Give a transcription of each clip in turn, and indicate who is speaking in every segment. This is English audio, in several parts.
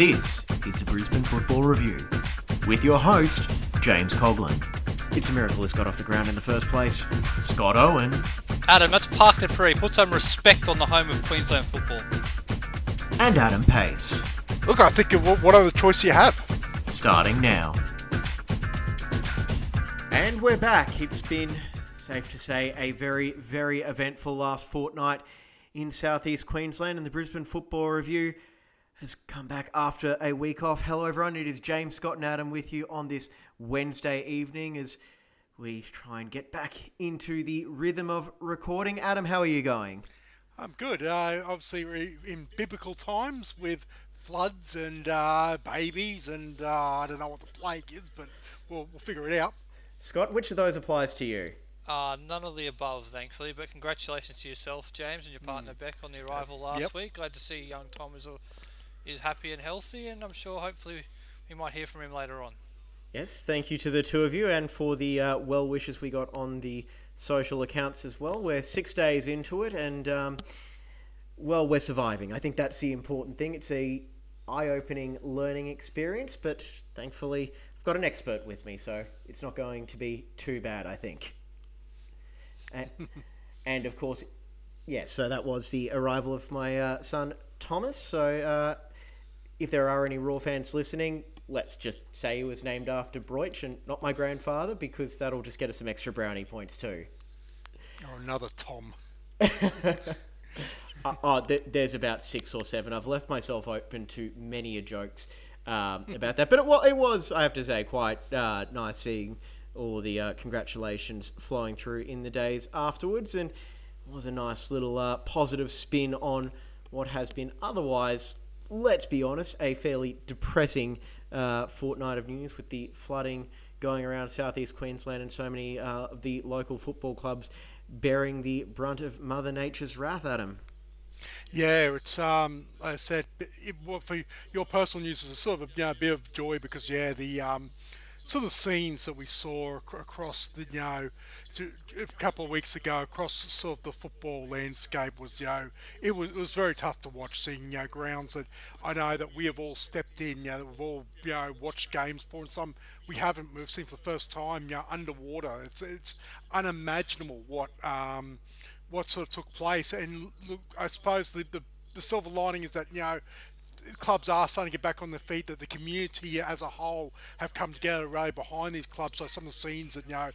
Speaker 1: This is the Brisbane Football Review with your host, James Coughlin. It's a miracle this got off the ground in the first place. Scott Owen
Speaker 2: Adam, that's Park Prix. Put some respect on the home of Queensland football.
Speaker 1: and Adam Pace.
Speaker 3: Look, I think of what, what other choice you have.
Speaker 1: Starting now. And we're back. It's been, safe to say, a very, very eventful last fortnight in southeast Queensland, and the Brisbane Football Review has come back after a week off. Hello, everyone. It is James Scott and Adam with you on this Wednesday evening as we try and get back into the rhythm of recording. Adam, how are you going?
Speaker 3: I'm good. Uh, obviously, we're in biblical times with floods and uh, babies, and uh, I don't know what the plague is, but we'll, we'll figure it out.
Speaker 1: Scott, which of those applies to you?
Speaker 2: Uh, none of the above, thankfully, but congratulations to yourself, James, and your partner Beck on the arrival last
Speaker 3: Yep.
Speaker 2: week. Glad to see young Tom is, is happy and healthy, and I'm sure hopefully we might hear from him later on.
Speaker 1: Yes, thank you to the two of you and for the uh, well wishes we got on the social accounts as well. We're six days into it, and um, well, we're surviving. I think that's the important thing. It's a eye-opening learning experience, but thankfully I've got an expert with me, so it's not going to be too bad. I think. And, of course, yes. So that was the arrival of my uh, son Thomas. So. Uh, if there are any Roar fans listening, let's just say he was named after Broich and not my grandfather, because that'll just get us some extra brownie points too.
Speaker 3: Or another Tom.
Speaker 1: Uh, oh, th- there's about six or seven. I've left myself open to many a jokes um, about that, but it, it was, I have to say, quite uh, nice seeing all the uh, congratulations flowing through in the days afterwards, and it was a nice little uh, positive spin on what has been otherwise, let's be honest, a fairly depressing uh, fortnight of news with the flooding going around southeast Queensland and so many uh, of the local football clubs bearing the brunt of Mother Nature's wrath at them.
Speaker 3: Yeah, it's um, like I said, it, well, for your personal news, is a sort of a you know, bit of joy because yeah, the um, sort of scenes that we saw across the you know a couple of weeks ago across sort of the football landscape was you know it was it was very tough to watch seeing you know grounds that I know that we have all stepped in you know that we've all you know watched games for and some we haven't we've seen for the first time you know underwater it's it's unimaginable what um what sort of took place. And look, I suppose the, the, the silver lining is that, you know, clubs are starting to get back on their feet, that the community as a whole have come together really behind these clubs. So some of the scenes that, you know,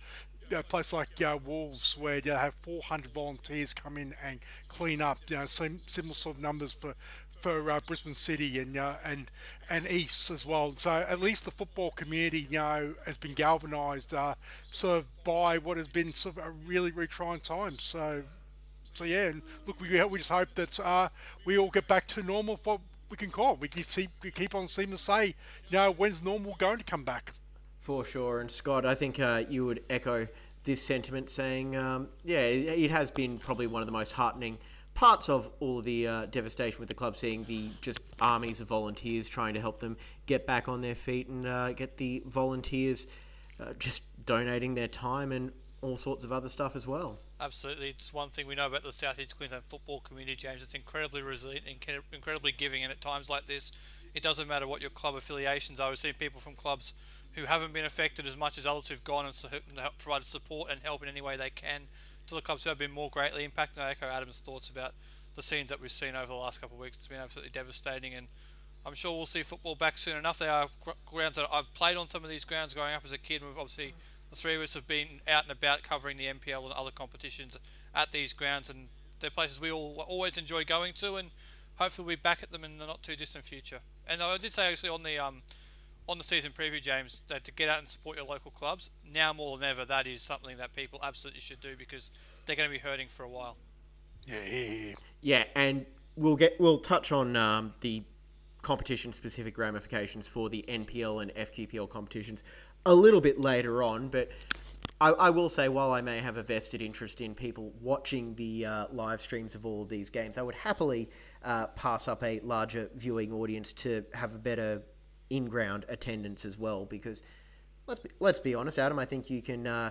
Speaker 3: know, a place like you know, Wolves, where you have 400 volunteers come in and clean up, you know, sim- similar sort of numbers for for uh, Brisbane City and and and East as well. So at least the football community, you know, has been galvanised uh, sort of by what has been sort of a really really trying time. So so yeah, and look, we we just hope that uh, we all get back to normal. For we can call. We can see, we keep on seeming to say, you know, when's normal going to come back?
Speaker 1: For sure. And Scott, I think uh, you would echo this sentiment saying, um, yeah, it has been probably one of the most heartening parts of all the uh, devastation with the club, seeing the just armies of volunteers trying to help them get back on their feet and uh, get the volunteers uh, just donating their time and all sorts of other stuff as well.
Speaker 2: Absolutely, it's one thing we know about the South East Queensland football community, James. It's incredibly resilient and incredibly giving, and at times like this, it doesn't matter what your club affiliations are. We've seen people from clubs who haven't been affected as much as others who've gone and provided support and help in any way they can to the clubs who have been more greatly impacted. I echo Adam's thoughts about the scenes that we've seen over the last couple of weeks. It's been absolutely devastating, and I'm sure we'll see football back soon enough. There are grounds that I've played on some of these grounds growing up as a kid, and we've obviously the three of us have been out and about covering the NPL and other competitions at these grounds, and they're places we all always enjoy going to, and hopefully we'll be back at them in the not too distant future. And I did say actually on the um, on the season preview, James, that to get out and support your local clubs now more than ever, that is something that people absolutely should do because they're going to be hurting for a while.
Speaker 3: Yeah, yeah, yeah.
Speaker 1: Yeah, and we'll get we'll touch on um, the competition specific ramifications for the NPL and FQPL competitions a little bit later on, but I, I will say while I may have a vested interest in people watching the uh, live streams of all of these games, I would happily uh, pass up a larger viewing audience to have a better in ground attendance as well because let's be, let's be honest, Adam. I think you can uh,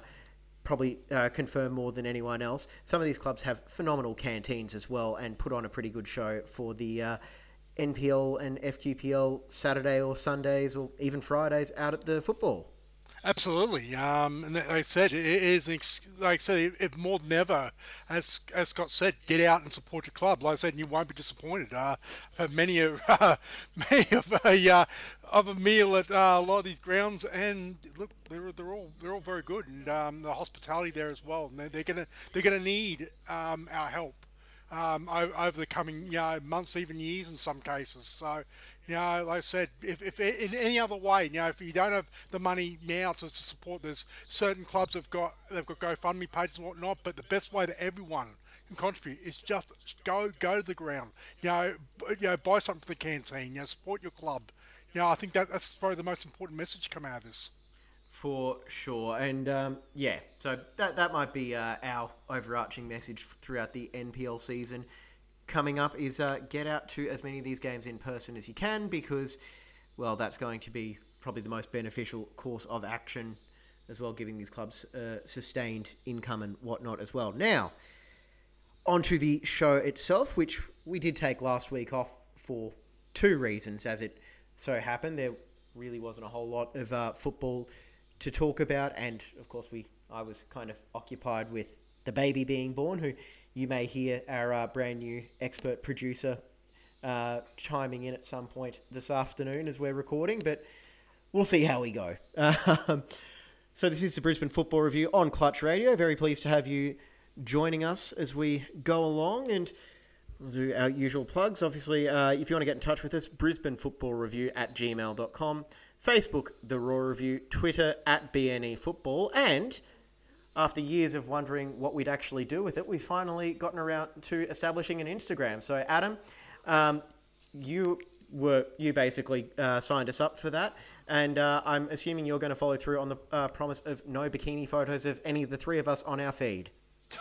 Speaker 1: probably uh, confirm more than anyone else. Some of these clubs have phenomenal canteens as well and put on a pretty good show for the uh, NPL and FQPL Saturday or Sundays or even Fridays out at the football.
Speaker 3: Absolutely, um, and like I said, it is like I said, if more than ever, as as Scott said, get out and support your club. Like I said, you won't be disappointed. Uh, I've had many of uh, many of a uh, of a meal at uh, a lot of these grounds, and look, they're they're all they're all very good, and um, the hospitality there as well. And they're gonna they're gonna need um, our help um, over the coming you know, months, even years in some cases. So, you know, like I said, if, if in any other way, you know, if you don't have the money now to, to support, this, certain clubs have got they've got GoFundMe pages and whatnot. But the best way that everyone can contribute is just go go to the ground. You know, you know, buy something for the canteen. You know, support your club. You know, I think that that's probably the most important message come out of this.
Speaker 1: For sure, and um, yeah, so that that might be uh, our overarching message throughout the NPL season. Coming up is uh, get out to as many of these games in person as you can because, well, that's going to be probably the most beneficial course of action as well, giving these clubs uh, sustained income and whatnot as well. Now, onto the show itself, which we did take last week off for two reasons, as it so happened. There really wasn't a whole lot of uh, football to talk about, and of course, we I was kind of occupied with the baby being born, who you may hear our uh, brand new expert producer uh, chiming in at some point this afternoon as we're recording, but we'll see how we go. Um, so this is the Brisbane Football Review on Clutch Radio. Very pleased to have you joining us as we go along and. We'll do our usual plugs. Obviously, uh, if you want to get in touch with us, Brisbane Football Review at gmail.com. Facebook, The Raw Review, Twitter, at BNE Football, and after years of wondering what we'd actually do with it, we've finally gotten around to establishing an Instagram. So, Adam, um, you were you basically uh, signed us up for that, and uh, I'm assuming you're going to follow through on the uh, promise of no bikini photos of any of the three of us on our feed.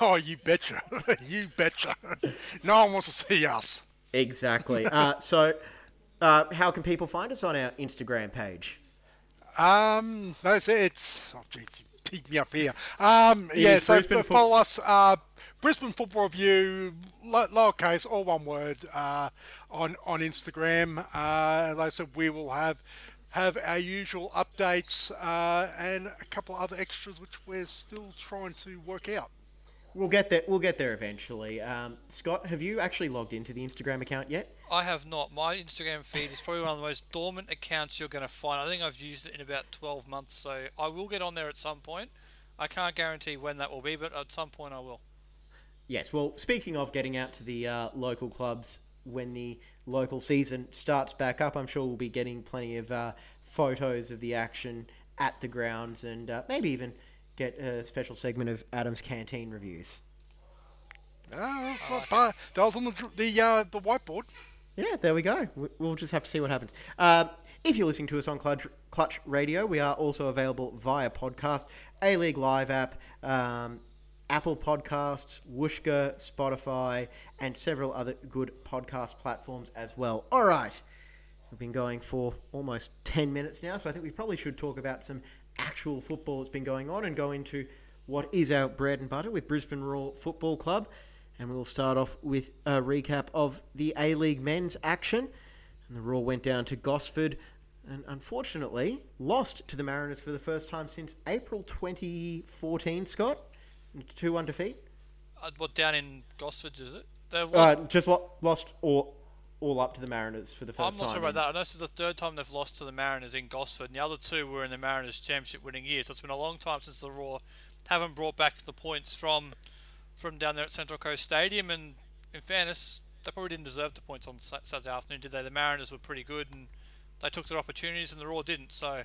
Speaker 3: Oh, you betcha! you betcha! no one wants to see us.
Speaker 1: Exactly. Uh, so uh, how can people find us on our Instagram page?
Speaker 3: Um, no, it's, it's oh, geez, teed me up here. Um, yeah, so Brisbane follow us, uh, Brisbane Football Review, lowercase, all one word, uh, on on Instagram. Uh, like I said, we will have have our usual updates uh, and a couple of other extras, which we're still trying to work out.
Speaker 1: We'll get there. We'll get there eventually. Um, Scott, have you actually logged into the Instagram account yet?
Speaker 2: I have not. My Instagram feed is probably one of the most dormant accounts you're going to find. I think I've used it in about 12 months, so I will get on there at some point. I can't guarantee when that will be, but at some point I will.
Speaker 1: Yes. Well, speaking of getting out to the uh, local clubs when the local season starts back up, I'm sure we'll be getting plenty of uh, photos of the action at the grounds and uh, maybe even get a special segment of Adam's Canteen reviews.
Speaker 3: Ah, that's what uh, that was on the the, uh, the whiteboard.
Speaker 1: Yeah, there we go. We'll just have to see what happens. Uh, if you're listening to us on Clutch, Clutch Radio, we are also available via podcast, A League Live app, um, Apple Podcasts, Whooshkaa, Spotify, and several other good podcast platforms as well. All right. We've been going for almost 10 minutes now, so I think we probably should talk about some actual football that's been going on and go into what is our bread and butter with Brisbane Roar Football Club. And we'll start off with a recap of the A League men's action. And the Roar went down to Gosford and unfortunately lost to the Mariners for the first time since April 2014, Scott. 2 1 defeat.
Speaker 2: Uh, what, down in Gosford, is it?
Speaker 1: They've lost... Uh, just lo- lost or all up to the Mariners for the first
Speaker 2: time. I'm not
Speaker 1: time
Speaker 2: sure about that. I know this is the third time they've lost to the Mariners in Gosford, and the other two were in the Mariners championship winning year. So it's been a long time since the Roar haven't brought back the points from from down there at Central Coast Stadium. And in fairness, they probably didn't deserve the points on Saturday afternoon, did they? The Mariners were pretty good, and they took their opportunities, and the Roar didn't. So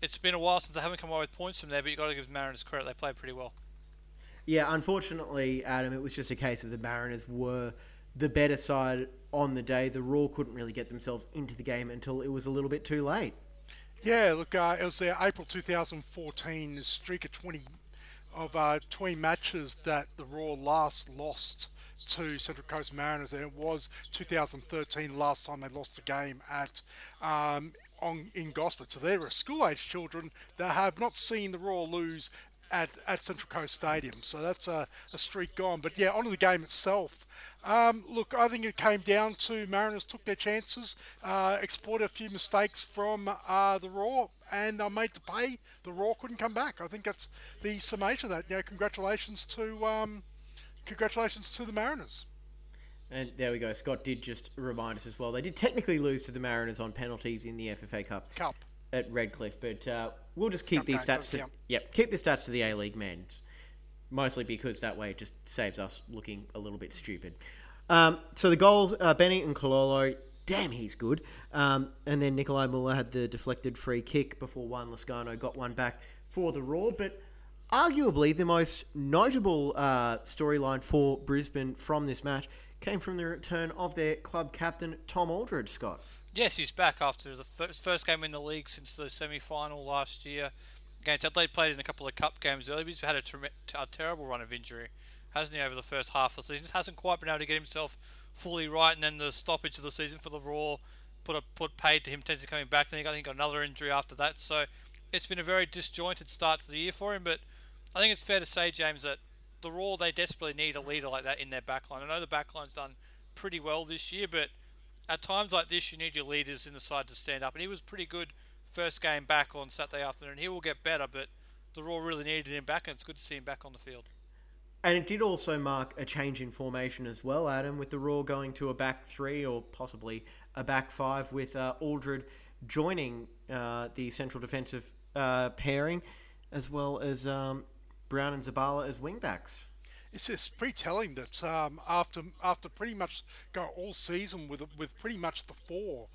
Speaker 2: it's been a while since they haven't come away with points from there, but you've got to give the Mariners credit. They played pretty well.
Speaker 1: Yeah, unfortunately, Adam, it was just a case of the Mariners were the better side on the day. The Roar couldn't really get themselves into the game until it was a little bit too late.
Speaker 3: Yeah, look, uh, it was their April 2014 streak of 20 of uh, 20 matches that the Roar last lost to Central Coast Mariners, and it was 2013 last time they lost a game at um, on in Gosford. So they were school-age children that have not seen the Roar lose at, at Central Coast Stadium. So that's a, a streak gone. But yeah, onto the game itself. Um, look, I think it came down to Mariners took their chances, uh, exploited a few mistakes from uh, the Roar, and they made to pay. The Roar couldn't come back. I think that's the summation of that. You know, congratulations to um, congratulations to the Mariners.
Speaker 1: And there we go. Scott did just remind us as well. They did technically lose to the Mariners on penalties in the FFA Cup.
Speaker 3: Cup
Speaker 1: at Redcliffe, but uh, we'll just keep
Speaker 3: Cup
Speaker 1: these stats to yep, keep the stats to the A League men, mostly because that way it just saves us looking a little bit stupid. Um, so the goals, uh, Beni Nkololo, damn, he's good. Um, and then Nicolai Müller had the deflected free kick before Juan Lescano got one back for the Roar, but. Arguably, the most notable uh, storyline for Brisbane from this match came from the return of their club captain, Tom Aldred, Scott.
Speaker 2: Yes, he's back after the first, first game in the league since the semi-final last year against Adelaide. Played in a couple of cup games earlier. But he's had a, ter- a terrible run of injury, hasn't he? Over the first half of the season, just hasn't quite been able to get himself fully right. And then the stoppage of the season for the Roar put a put paid to him. Tends coming back. Then he got, I think got another injury after that. So it's been a very disjointed start to the year for him. But I think it's fair to say, James, that the Roar they desperately need a leader like that in their backline. I know the backline's done pretty well this year, but at times like this, you need your leaders in the side to stand up. And he was pretty good first game back on Saturday afternoon. He will get better, but the Roar really needed him back, and it's good to see him back on the field.
Speaker 1: And it did also mark a change in formation as well, Adam, with the Roar going to a back three or possibly a back five, with uh, Aldred joining uh, the central defensive uh, pairing, as well as um, Brown and Zabala as wingbacks.
Speaker 3: It's just pretty telling that um, after after pretty much go all season with with pretty much the four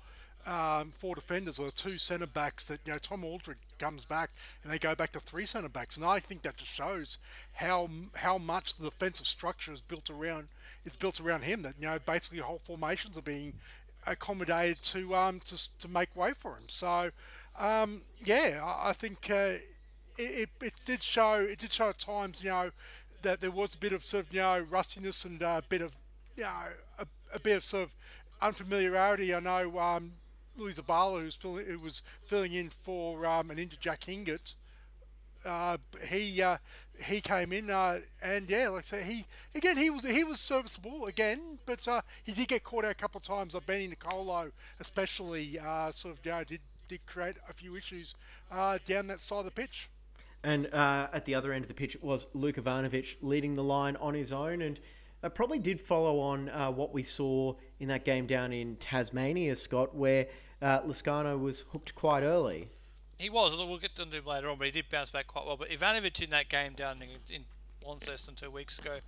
Speaker 3: um, four defenders or two centre backs that you know Tom Aldred comes back and they go back to three centre backs and I think that just shows how how much the defensive structure is built around it's built around him that you know basically whole formations are being accommodated to um to, to make way for him so um, yeah I, I think uh, it, it, it did show it did show at times you know that there was a bit of sort of you know rustiness and a bit of you know a, a bit of sort of unfamiliarity. I know um, Louis Zabala, who's filling, who was filling in for um, an injured Jack Hingert, uh, he uh, he came in uh, and yeah, like I say, he again he was he was serviceable again, but uh, he did get caught out a couple of times. Uh, Beni Nkololo, especially, uh, sort of you know, did did create a few issues uh, down that side of the pitch.
Speaker 1: And at the other end of the pitch was Luke Ivanovic leading the line on his own. And that probably did follow on what we saw in that game down in Tasmania, Scott, where uh, Lescano was hooked quite early.
Speaker 2: He was. We'll get to him later on, but he did bounce back quite well. But Ivanovic in that game down in, in Launceston two weeks ago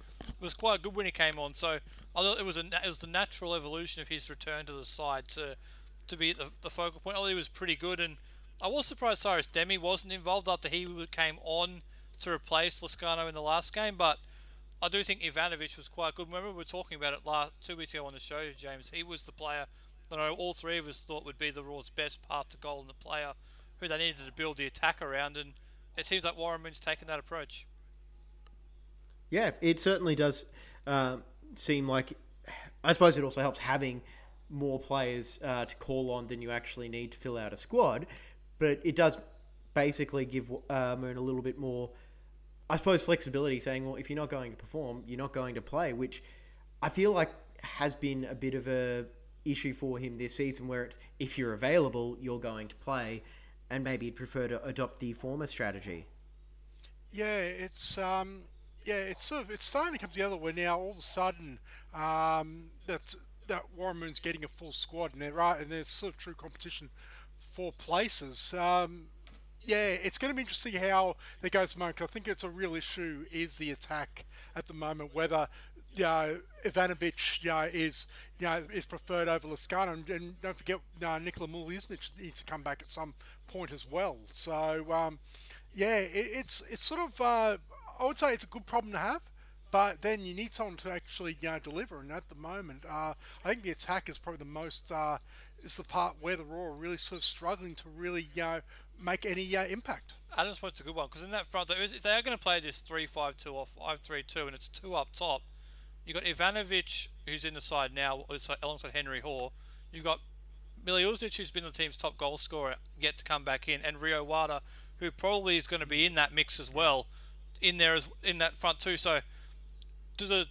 Speaker 2: was quite good when he came on. So I thought it was a it was the natural evolution of his return to the side to to be the, the focal point. I thought he was pretty good, and I was surprised Cyrus Dehmie wasn't involved after he came on to replace Lescano in the last game. But I do think Ivanovic was quite good. Remember we were talking about it last two weeks ago on the show, James. He was the player that I all three of us thought would be the Roar's best path to goal and the player who they needed to build the attack around. And it seems like Warren Moon's taken that approach.
Speaker 1: Yeah, it certainly does uh, seem like. I suppose it also helps having more players uh, to call on than you actually need to fill out a squad, but it does basically give uh, Moon a little bit more, I suppose, flexibility. Saying, well, if you're not going to perform, you're not going to play, which I feel like has been a bit of a issue for him this season, where it's if you're available, you're going to play, and maybe he'd prefer to adopt the former strategy.
Speaker 3: Yeah, it's um, yeah, it's sort of it's starting to come together where now all of a sudden um, that's that Warren Moon's getting a full squad and they're right and there's sort of true competition for places. Um, yeah, it's going to be interesting how they go to moment. I think it's a real issue is the attack at the moment whether you know, Ivanovic, you know, is you know is preferred over Lescano, and, and don't forget, you know, Nikola Mileusnic needs to come back at some point as well. So um, yeah, it, it's it's sort of uh, I would say it's a good problem to have, but then you need someone to actually you know deliver. And at the moment, uh, I think the attack is probably the most uh, is the part where the Roar are really sort of struggling to really you know make any uh, impact.
Speaker 2: Adam's point's a good one because in that front, if they are going to play this 3-5-2 or 5-3-2, and it's two up top, you've got Ivanovic who's in the side now alongside Henry Hore. You've got Mileusnic who's been the team's top goal scorer yet to come back in, and Rio Wada who probably is going to be in that mix as well, in there as in that front too. So, do the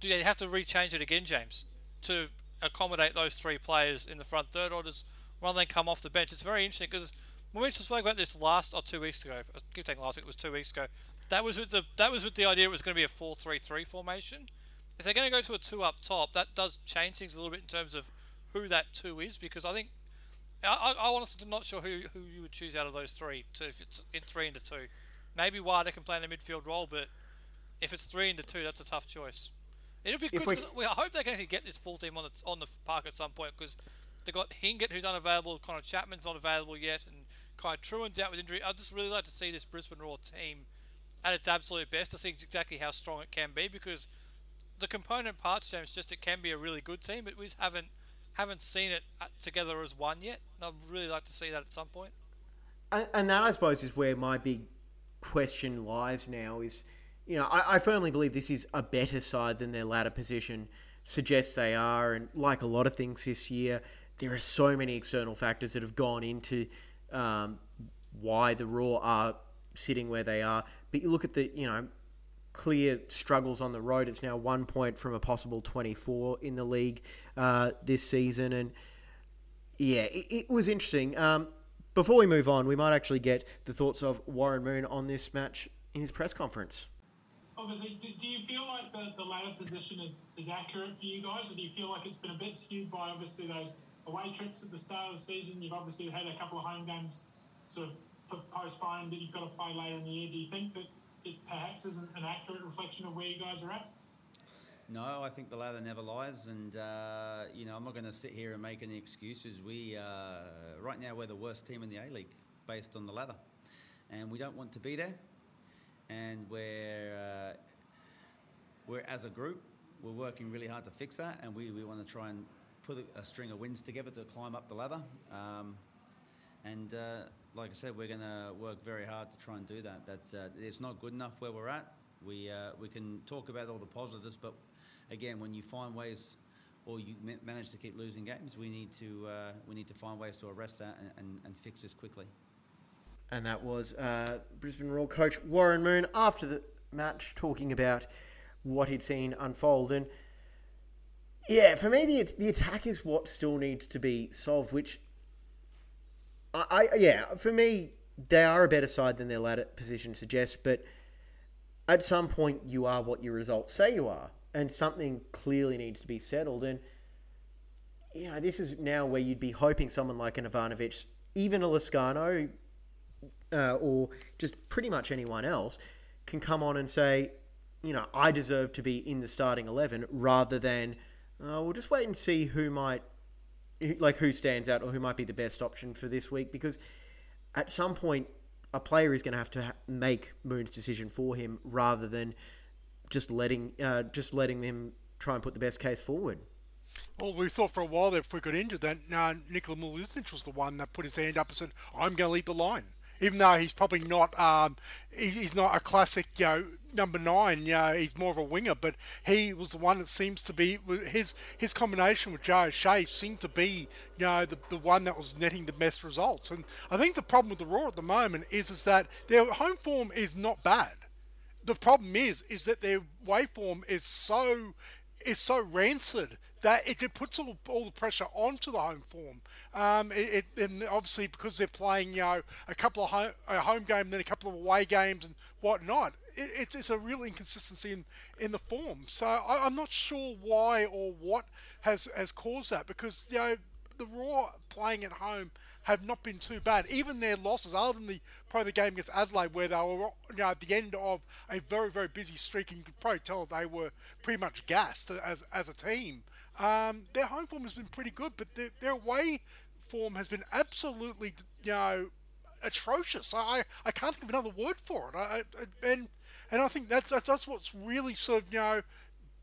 Speaker 2: do they have to rechange it again, James, to accommodate those three players in the front third, or does one of them come off the bench? It's very interesting because when we spoke about this last or two weeks ago, I keep saying last week, it was two weeks ago. That was with the that was with the idea it was going to be a four-three-three formation. If they're going to go to a two up top, that does change things a little bit in terms of who that two is because I think I, I honestly am not sure who, who you would choose out of those three. To, if it's in three into two, maybe Wilder can play in the midfield role, but if it's three into two, that's a tough choice. It'll be good. We, we, I hope they can actually get this full team on the on the park at some point because they got Hingert who's unavailable, Connor Chapman's not available yet, and Kai Trewin's out with injury. I'd just really like to see this Brisbane Roar team at its absolute best to see exactly how strong it can be because the component parts, James, just it can be a really good team, but we haven't haven't seen it uh, together as one yet. And I'd really like to see that at some point.
Speaker 1: And, and that, I suppose, is where my big question lies now. Is you know, I, I firmly believe this is a better side than their ladder position suggests they are, and like a lot of things this year, there are so many external factors that have gone into um, why the Roar are sitting where they are. But you look at the, you know, clear struggles on the road. It's now one point from a possible 24 in the league uh, this season. And yeah, it, it was interesting. Um, before we move on, we might actually get the thoughts of Warren Moon on this match in his press conference.
Speaker 4: Obviously, do, do you feel like the, the ladder position is, is accurate for you guys, or do you feel like it's been a bit skewed by obviously those away trips at the start of the season? You've obviously had a couple of home games sort of postponed that you've got to play later in the year. Do you think that it perhaps isn't an accurate reflection of where you guys are at?
Speaker 5: No, I think the ladder never lies, and uh, you know I'm not going to sit here and make any excuses. We uh, right now we're the worst team in the A League based on the ladder, and we don't want to be there. And we're uh, we're as a group we're working really hard to fix that, and we, we want to try and put a, string of wins together to climb up the ladder. Um, and uh, like I said, we're going to work very hard to try and do that. That's uh, it's not good enough where we're at. We uh, we can talk about all the positives, but again, when you find ways or you manage to keep losing games, we need to uh, we need to find ways to arrest that and, and, and fix this quickly.
Speaker 1: And that was uh, Brisbane Roar coach Warren Moon after the match talking about what he'd seen unfold and. Yeah, for me, the, the attack is what still needs to be solved, which I, I yeah, for me, they are a better side than their ladder position suggests, but at some point you are what your results say you are, and something clearly needs to be settled. And you know, this is now where you'd be hoping someone like an Ivanovic, even a Lescano, uh, or just pretty much anyone else, can come on and say, you know, I deserve to be in the starting eleven, rather than uh, we'll just wait and see who might like who stands out or who might be the best option for this week because at some point a player is going to have to ha- make Moon's decision for him rather than just letting uh, just letting them try and put the best case forward.
Speaker 3: Well, we thought for a while that if we got injured, that uh, Nikola Mileusnic was the one that put his hand up and said, "I'm going to lead the line." Even though he's probably not um, he's not a classic you know number nine you know he's more of a winger but he was the one that seems to be his his combination with Jay O'Shea seemed to be you know the, the one that was netting the best results. And I think the problem with the Roar at the moment is is that their home form is not bad. The problem is is that their waveform is so is so rancid that it, it puts all, all the pressure onto the home form. Um, it, it, and obviously because they're playing, you know, a couple of home, a home game, then a couple of away games and whatnot, it, it's, it's a real inconsistency in, in the form. So I, I'm not sure why or what has has caused that because you know the Roar playing at home have not been too bad. Even their losses, other than the probably the game against Adelaide, where they were you know, at the end of a very very busy streak, and you could probably tell they were pretty much gassed as as a team. Um, their home form has been pretty good, but their, their away form has been absolutely you know atrocious. I I can't think of another word for it. I, I, and and I think that's that's what's really sort of you know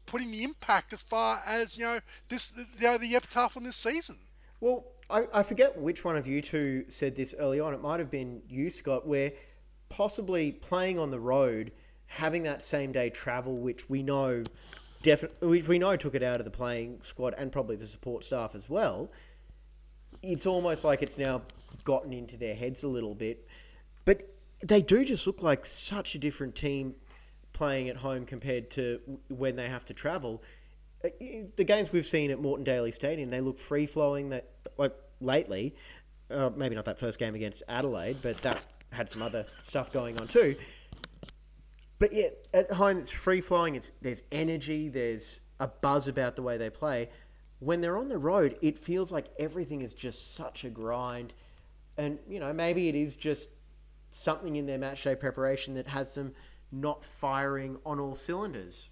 Speaker 3: putting the impact as far as you know this you know, the epitaph on this season.
Speaker 1: Well, I, I forget which one of you two said this early on. It might have been you, Scott, where possibly playing on the road, having that same day travel, which we know definitely, we know took it out of the playing squad and probably the support staff as well. It's almost like it's now gotten into their heads a little bit, but they do just look like such a different team playing at home compared to when they have to travel. Uh, the games we've seen at Moreton Daily Stadium, they look free flowing. That like lately, uh, maybe not that first game against Adelaide, but that had some other stuff going on too. But yet at home, it's free flowing. It's there's energy. There's a buzz about the way they play. When they're on the road, it feels like everything is just such a grind. And you know, maybe it is just something in their match day preparation that has them not firing on all cylinders.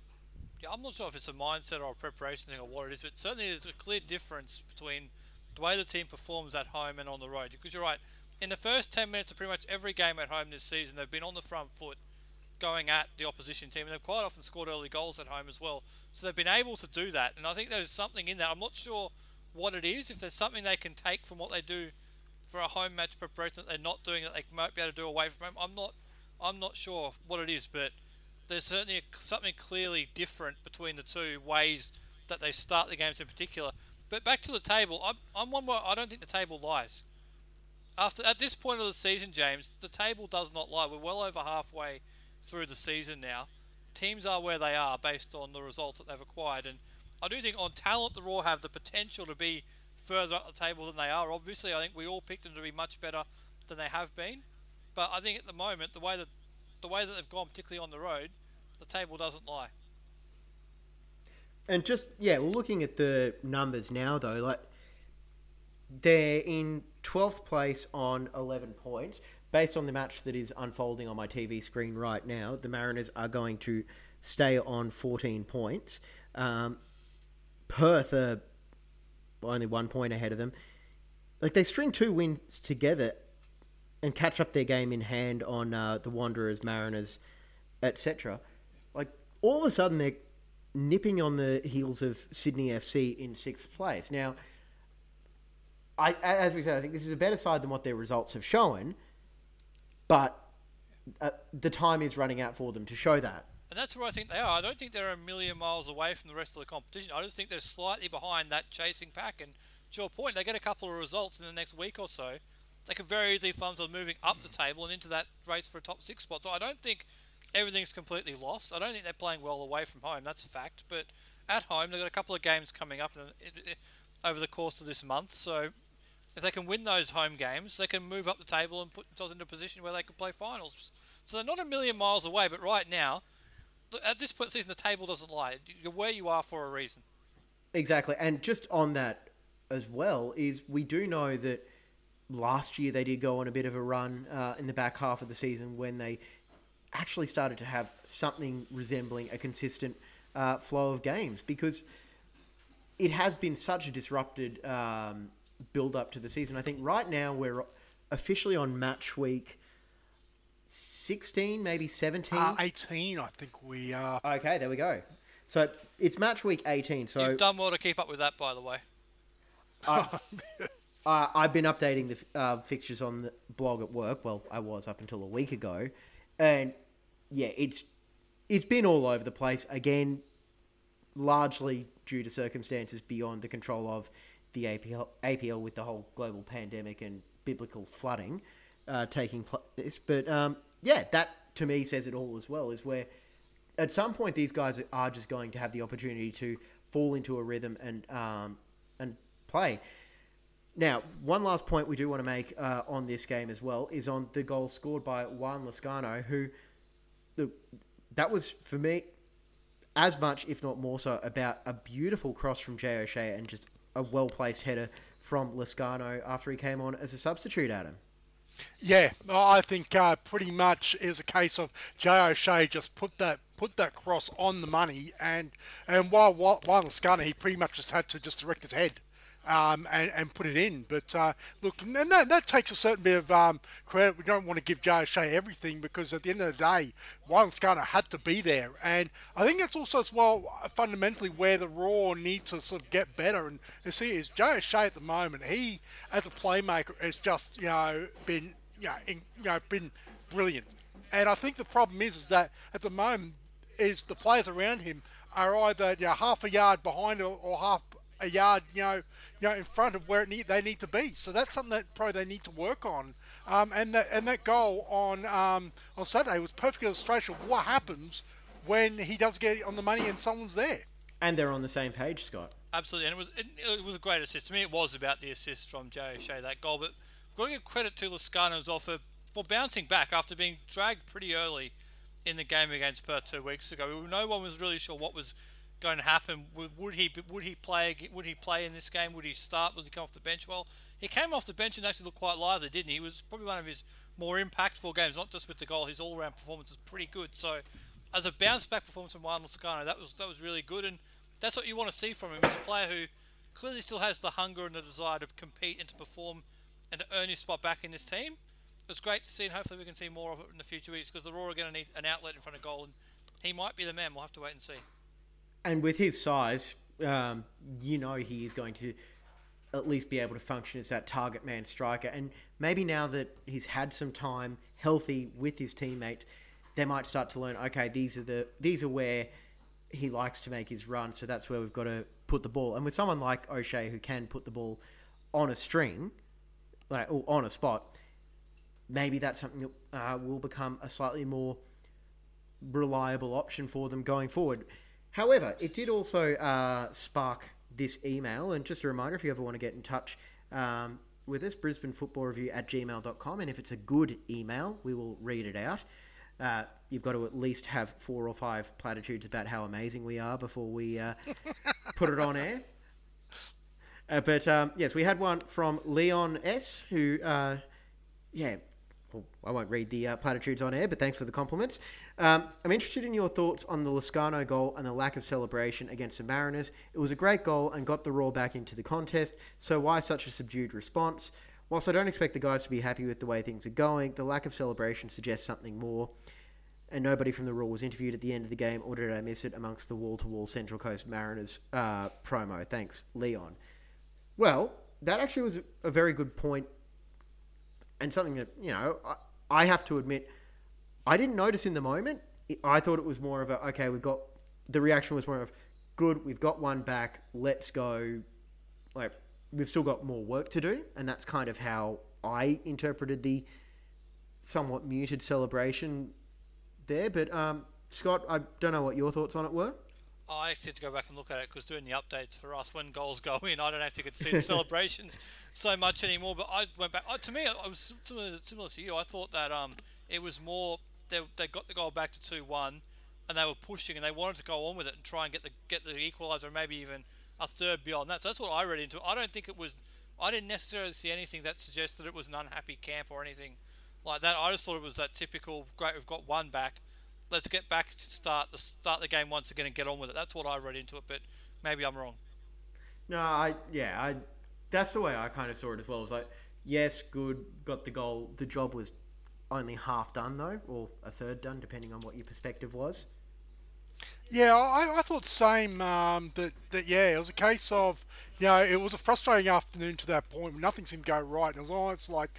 Speaker 2: Yeah, I'm not sure if it's a mindset or a preparation thing or what it is, but certainly there's a clear difference between the way the team performs at home and on the road. Because you're right, in the first 10 minutes of pretty much every game at home this season, they've been on the front foot going at the opposition team, and they've quite often scored early goals at home as well. So they've been able to do that, and I think there's something in that. I'm not sure what it is. If there's something they can take from what they do for a home match preparation that they're not doing that they might be able to do away from home, I'm not. I'm not sure what it is, but there's certainly a, something clearly different between the two ways that they start the games in particular. But back to the table, I'm, I'm one where I don't think the table lies. After at this point of the season, James, the table does not lie. We're well over halfway through the season now. Teams are where they are based on the results that they've acquired, and I do think on talent the Roar have the potential to be further up the table than they are. Obviously, I think we all picked them to be much better than they have been, but I think at the moment the way that the way that they've gone, particularly on the road, the table doesn't lie.
Speaker 1: And just yeah, looking at the numbers now though, like they're in twelfth place on eleven points based on the match that is unfolding on my TV screen right now, the Mariners are going to stay on 14 points. Um, Perth are only one point ahead of them. Like they string two wins together and catch up their game in hand on uh, the Wanderers, Mariners, etc. Like all of a sudden they're nipping on the heels of Sydney FC in sixth place. Now, I, as we said, I think this is a better side than what their results have shown but uh, the time is running out for them to show that.
Speaker 2: And that's where I think they are. I don't think they're a million miles away from the rest of the competition. I just think they're slightly behind that chasing pack. And to your point, they get a couple of results in the next week or so. They could very easily find themselves moving up the table and into that race for a top six spot. So I don't think everything's completely lost. I don't think they're playing well away from home. That's a fact. But at home, they've got a couple of games coming up over the course of this month. So if they can win those home games, they can move up the table and put themselves into a position where they can play finals. So they're not a million miles away, but right now, at this point in the season, the table doesn't lie. You're where you are for a reason.
Speaker 1: Exactly. And just on that as well, is we do know that last year they did go on a bit of a run uh, in the back half of the season when they actually started to have something resembling a consistent uh, flow of games because it has been such a disrupted um, build up to the season. I think right now we're officially on match week 16, maybe 17.
Speaker 3: Uh, 18, I think we are.
Speaker 1: Okay, there we go. So it's match week 18. So
Speaker 2: You've done well to keep up with that, by the way.
Speaker 1: I, uh, I've been updating the uh, fixtures on the blog at work. Well, I was up until a week ago, and yeah, it's it's been all over the place again, largely due to circumstances beyond the control of the APL, APL with the whole global pandemic and biblical flooding uh, taking place. But um, yeah, that to me says it all as well. Is where at some point these guys are just going to have the opportunity to fall into a rhythm and um, and play. Now, one last point we do want to make uh, on this game as well is on the goal scored by Juan Lescano, who that was for me as much, if not more so, about a beautiful cross from Jay O'Shea and just a well placed header from Lescano after he came on as a substitute, Adam.
Speaker 3: Yeah, I think uh, pretty much it was a case of Jay O'Shea just put that put that cross on the money, and and while while, while Lescano, he pretty much just had to just direct his head um, and, and put it in. But uh, look, and that, that takes a certain bit of um, credit. We don't want to give Jay O'Shea everything because at the end of the day, Juan Lescano had to be there. And I think that's also as well fundamentally where the Roar need to sort of get better. And you see, is Jay O'Shea at the moment, he as a playmaker has just, you know, been, you know, in, you know been brilliant. And I think the problem is, is that at the moment, is the players around him are either you know, half a yard behind or, or half a yard, you know, you know, in front of where need, they need to be. So that's something that probably they need to work on. Um, and that and that goal on um, on Saturday was perfect illustration of what happens when he does get on the money and someone's there.
Speaker 1: And they're on the same page, Scott.
Speaker 2: Absolutely, and it was it, it was a great assist. To me, it was about the assist from Jay O'Shea that goal. But we've got to give credit to Lescano as well for, for bouncing back after being dragged pretty early in the game against Perth two weeks ago. No one was really sure what was going to happen. Would, he would he play would he play in this game? Would he start? Would he come off the bench? Well, he came off the bench and actually looked quite lively, didn't he? He was probably one of his more impactful games, not just with the goal. His all-round performance was pretty good. So, as a bounce-back performance from Juan Lescano, that was that was really good, and that's what you want to see from him. He's a player who clearly still has the hunger and the desire to compete and to perform and to earn his spot back in this team. It's great to see, and hopefully we can see more of it in the future weeks because the Roar are going to need an outlet in front of goal, and he might be the man. We'll have to wait and see.
Speaker 1: And with his size, um, you know he is going to at least be able to function as that target man striker. And maybe now that he's had some time healthy with his teammates, they might start to learn. Okay, these are the these are where he likes to make his run. So that's where we've got to put the ball. And with someone like O'Shea who can put the ball on a string, like or on a spot, maybe that's something that uh, will become a slightly more reliable option for them going forward. However, it did also uh, spark this email. And just a reminder if you ever want to get in touch um, with us, Brisbane Football Review at gmail.com. And if it's a good email, we will read it out. Uh, you've got to at least have four or five platitudes about how amazing we are before we uh, put it on air. Uh, but um, yes, we had one from Leon S, who, uh, yeah, well, I won't read the uh, platitudes on air, but thanks for the compliments. Um, I'm interested in your thoughts on the Lescano goal and the lack of celebration against the Mariners. It was a great goal and got the Roar back into the contest, so why such a subdued response? Whilst I don't expect the guys to be happy with the way things are going, the lack of celebration suggests something more. And nobody from the Roar was interviewed at the end of the game, or did I miss it amongst the wall to wall Central Coast Mariners uh, promo? Thanks, Leon. Well, that actually was a very good point and something that, you know, I, I have to admit I didn't notice in the moment. I thought it was more of a okay. We've got the reaction was more of good. We've got one back. Let's go. Like we've still got more work to do, and that's kind of how I interpreted the somewhat muted celebration there. But um, Scott, I don't know what your thoughts on it were.
Speaker 2: I actually had to go back and look at it because doing the updates for us when goals go in, I don't actually get to see the celebrations so much anymore. But I went back. to me, I was similar, similar to you. I thought that um, it was more they, they got the goal back to two one, and they were pushing and they wanted to go on with it and try and get the get the equaliser, maybe even a third beyond that. So that's what I read into it. I don't think it was. I didn't necessarily see anything that suggested it was an unhappy camp or anything like that. I just thought it was that typical. Great, we've got one back. Let's get back to start the start the game once again and get on with it. That's what I read into it, but maybe I'm wrong.
Speaker 1: No, I yeah, I that's the way I kind of saw it as well. It was like, yes, good, got the goal. The job was only half done though, or a third done, depending on what your perspective was.
Speaker 3: Yeah, I, I thought same. Um, that that yeah, it was a case of you know it was a frustrating afternoon to that point. Nothing seemed to go right. And it was almost like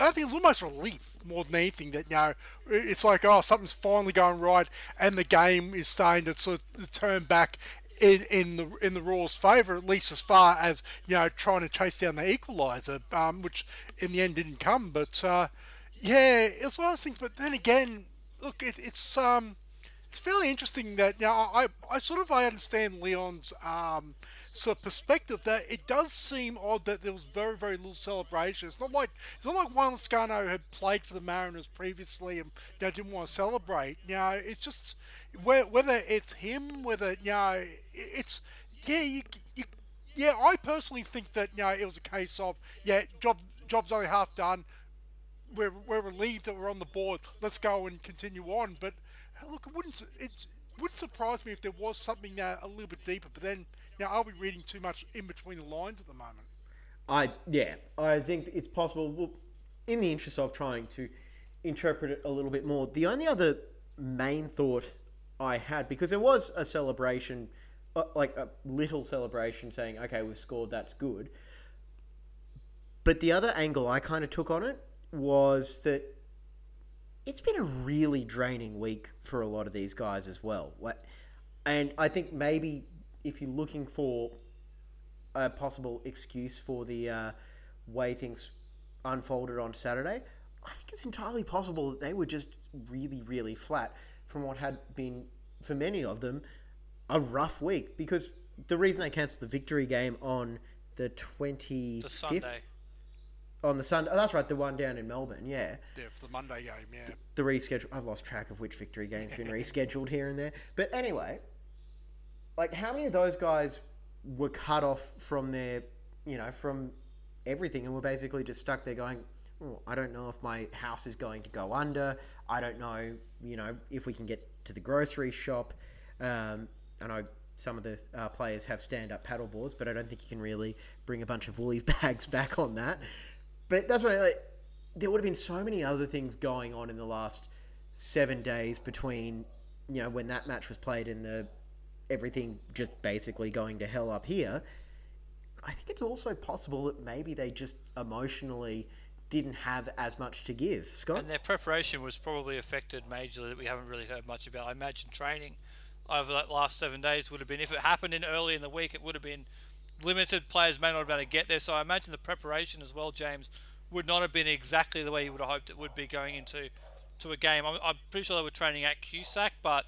Speaker 3: I think it was almost relief more than anything that you know it's like oh something's finally going right, and the game is starting to sort of turn back in in the in the Roar's favour, at least as far as you know trying to chase down the equaliser, um, which in the end didn't come. But uh, yeah, it's one of those things. But then again, look, it, it's um, it's fairly interesting that now I, I sort of I understand Leon's um, sort of perspective that it does seem odd that there was very very little celebration. It's not like it's not like Juan Lescano had played for the Mariners previously and you know, didn't want to celebrate. You know, it's just whether it's him, whether you know, it's yeah, you, you, yeah. I personally think that you know it was a case of yeah, job job's only half done we're, we're relieved that we're on the board. Let's go and continue on. But look, it wouldn't it wouldn't surprise me if there was something there a little bit deeper. But then, now are we reading too much in between the lines at the moment?
Speaker 1: I yeah, I think it's possible. Well, in the interest of trying to interpret it a little bit more, the only other main thought I had because there was a celebration, uh, like a little celebration, saying, "Okay, we've scored. That's good." But the other angle I kind of took on it was that it's been a really draining week for a lot of these guys as well. And I think maybe if you're looking for a possible excuse for the uh, way things unfolded on Saturday, I think it's entirely possible that they were just really, really flat from what had been for many of them, a rough week because the reason they cancelled the victory game on the twenty
Speaker 2: The Sunday.
Speaker 1: On the Sunday. Oh, that's right, the one down in Melbourne. Yeah,
Speaker 3: Yeah, for the Monday game, yeah.
Speaker 1: the reschedule. I've lost track of which victory game's been rescheduled here and there. But anyway, like how many of those guys were cut off from their, you know, from everything and were basically just stuck there going, oh, I don't know if my house is going to go under. I don't know, you know, if we can get to the grocery shop. Um, I know some of the uh, players have stand-up paddle boards, but I don't think you can really bring a bunch of Woolies bags back on that. But that's what I like. There would have been so many other things going on in the last seven days between, you know, when that match was played and the everything just basically going to hell up here. I think it's also possible that maybe they just emotionally didn't have as much to give. Scott?
Speaker 2: And their preparation was probably affected majorly that we haven't really heard much about. I imagine training over that last seven days would have been, if it happened in early in the week, it would have been limited. Players may not have been able to get there. So I imagine the preparation as well, James, would not have been exactly the way you would have hoped it would be going into to a game. I'm, I'm pretty sure they were training at QSAC, but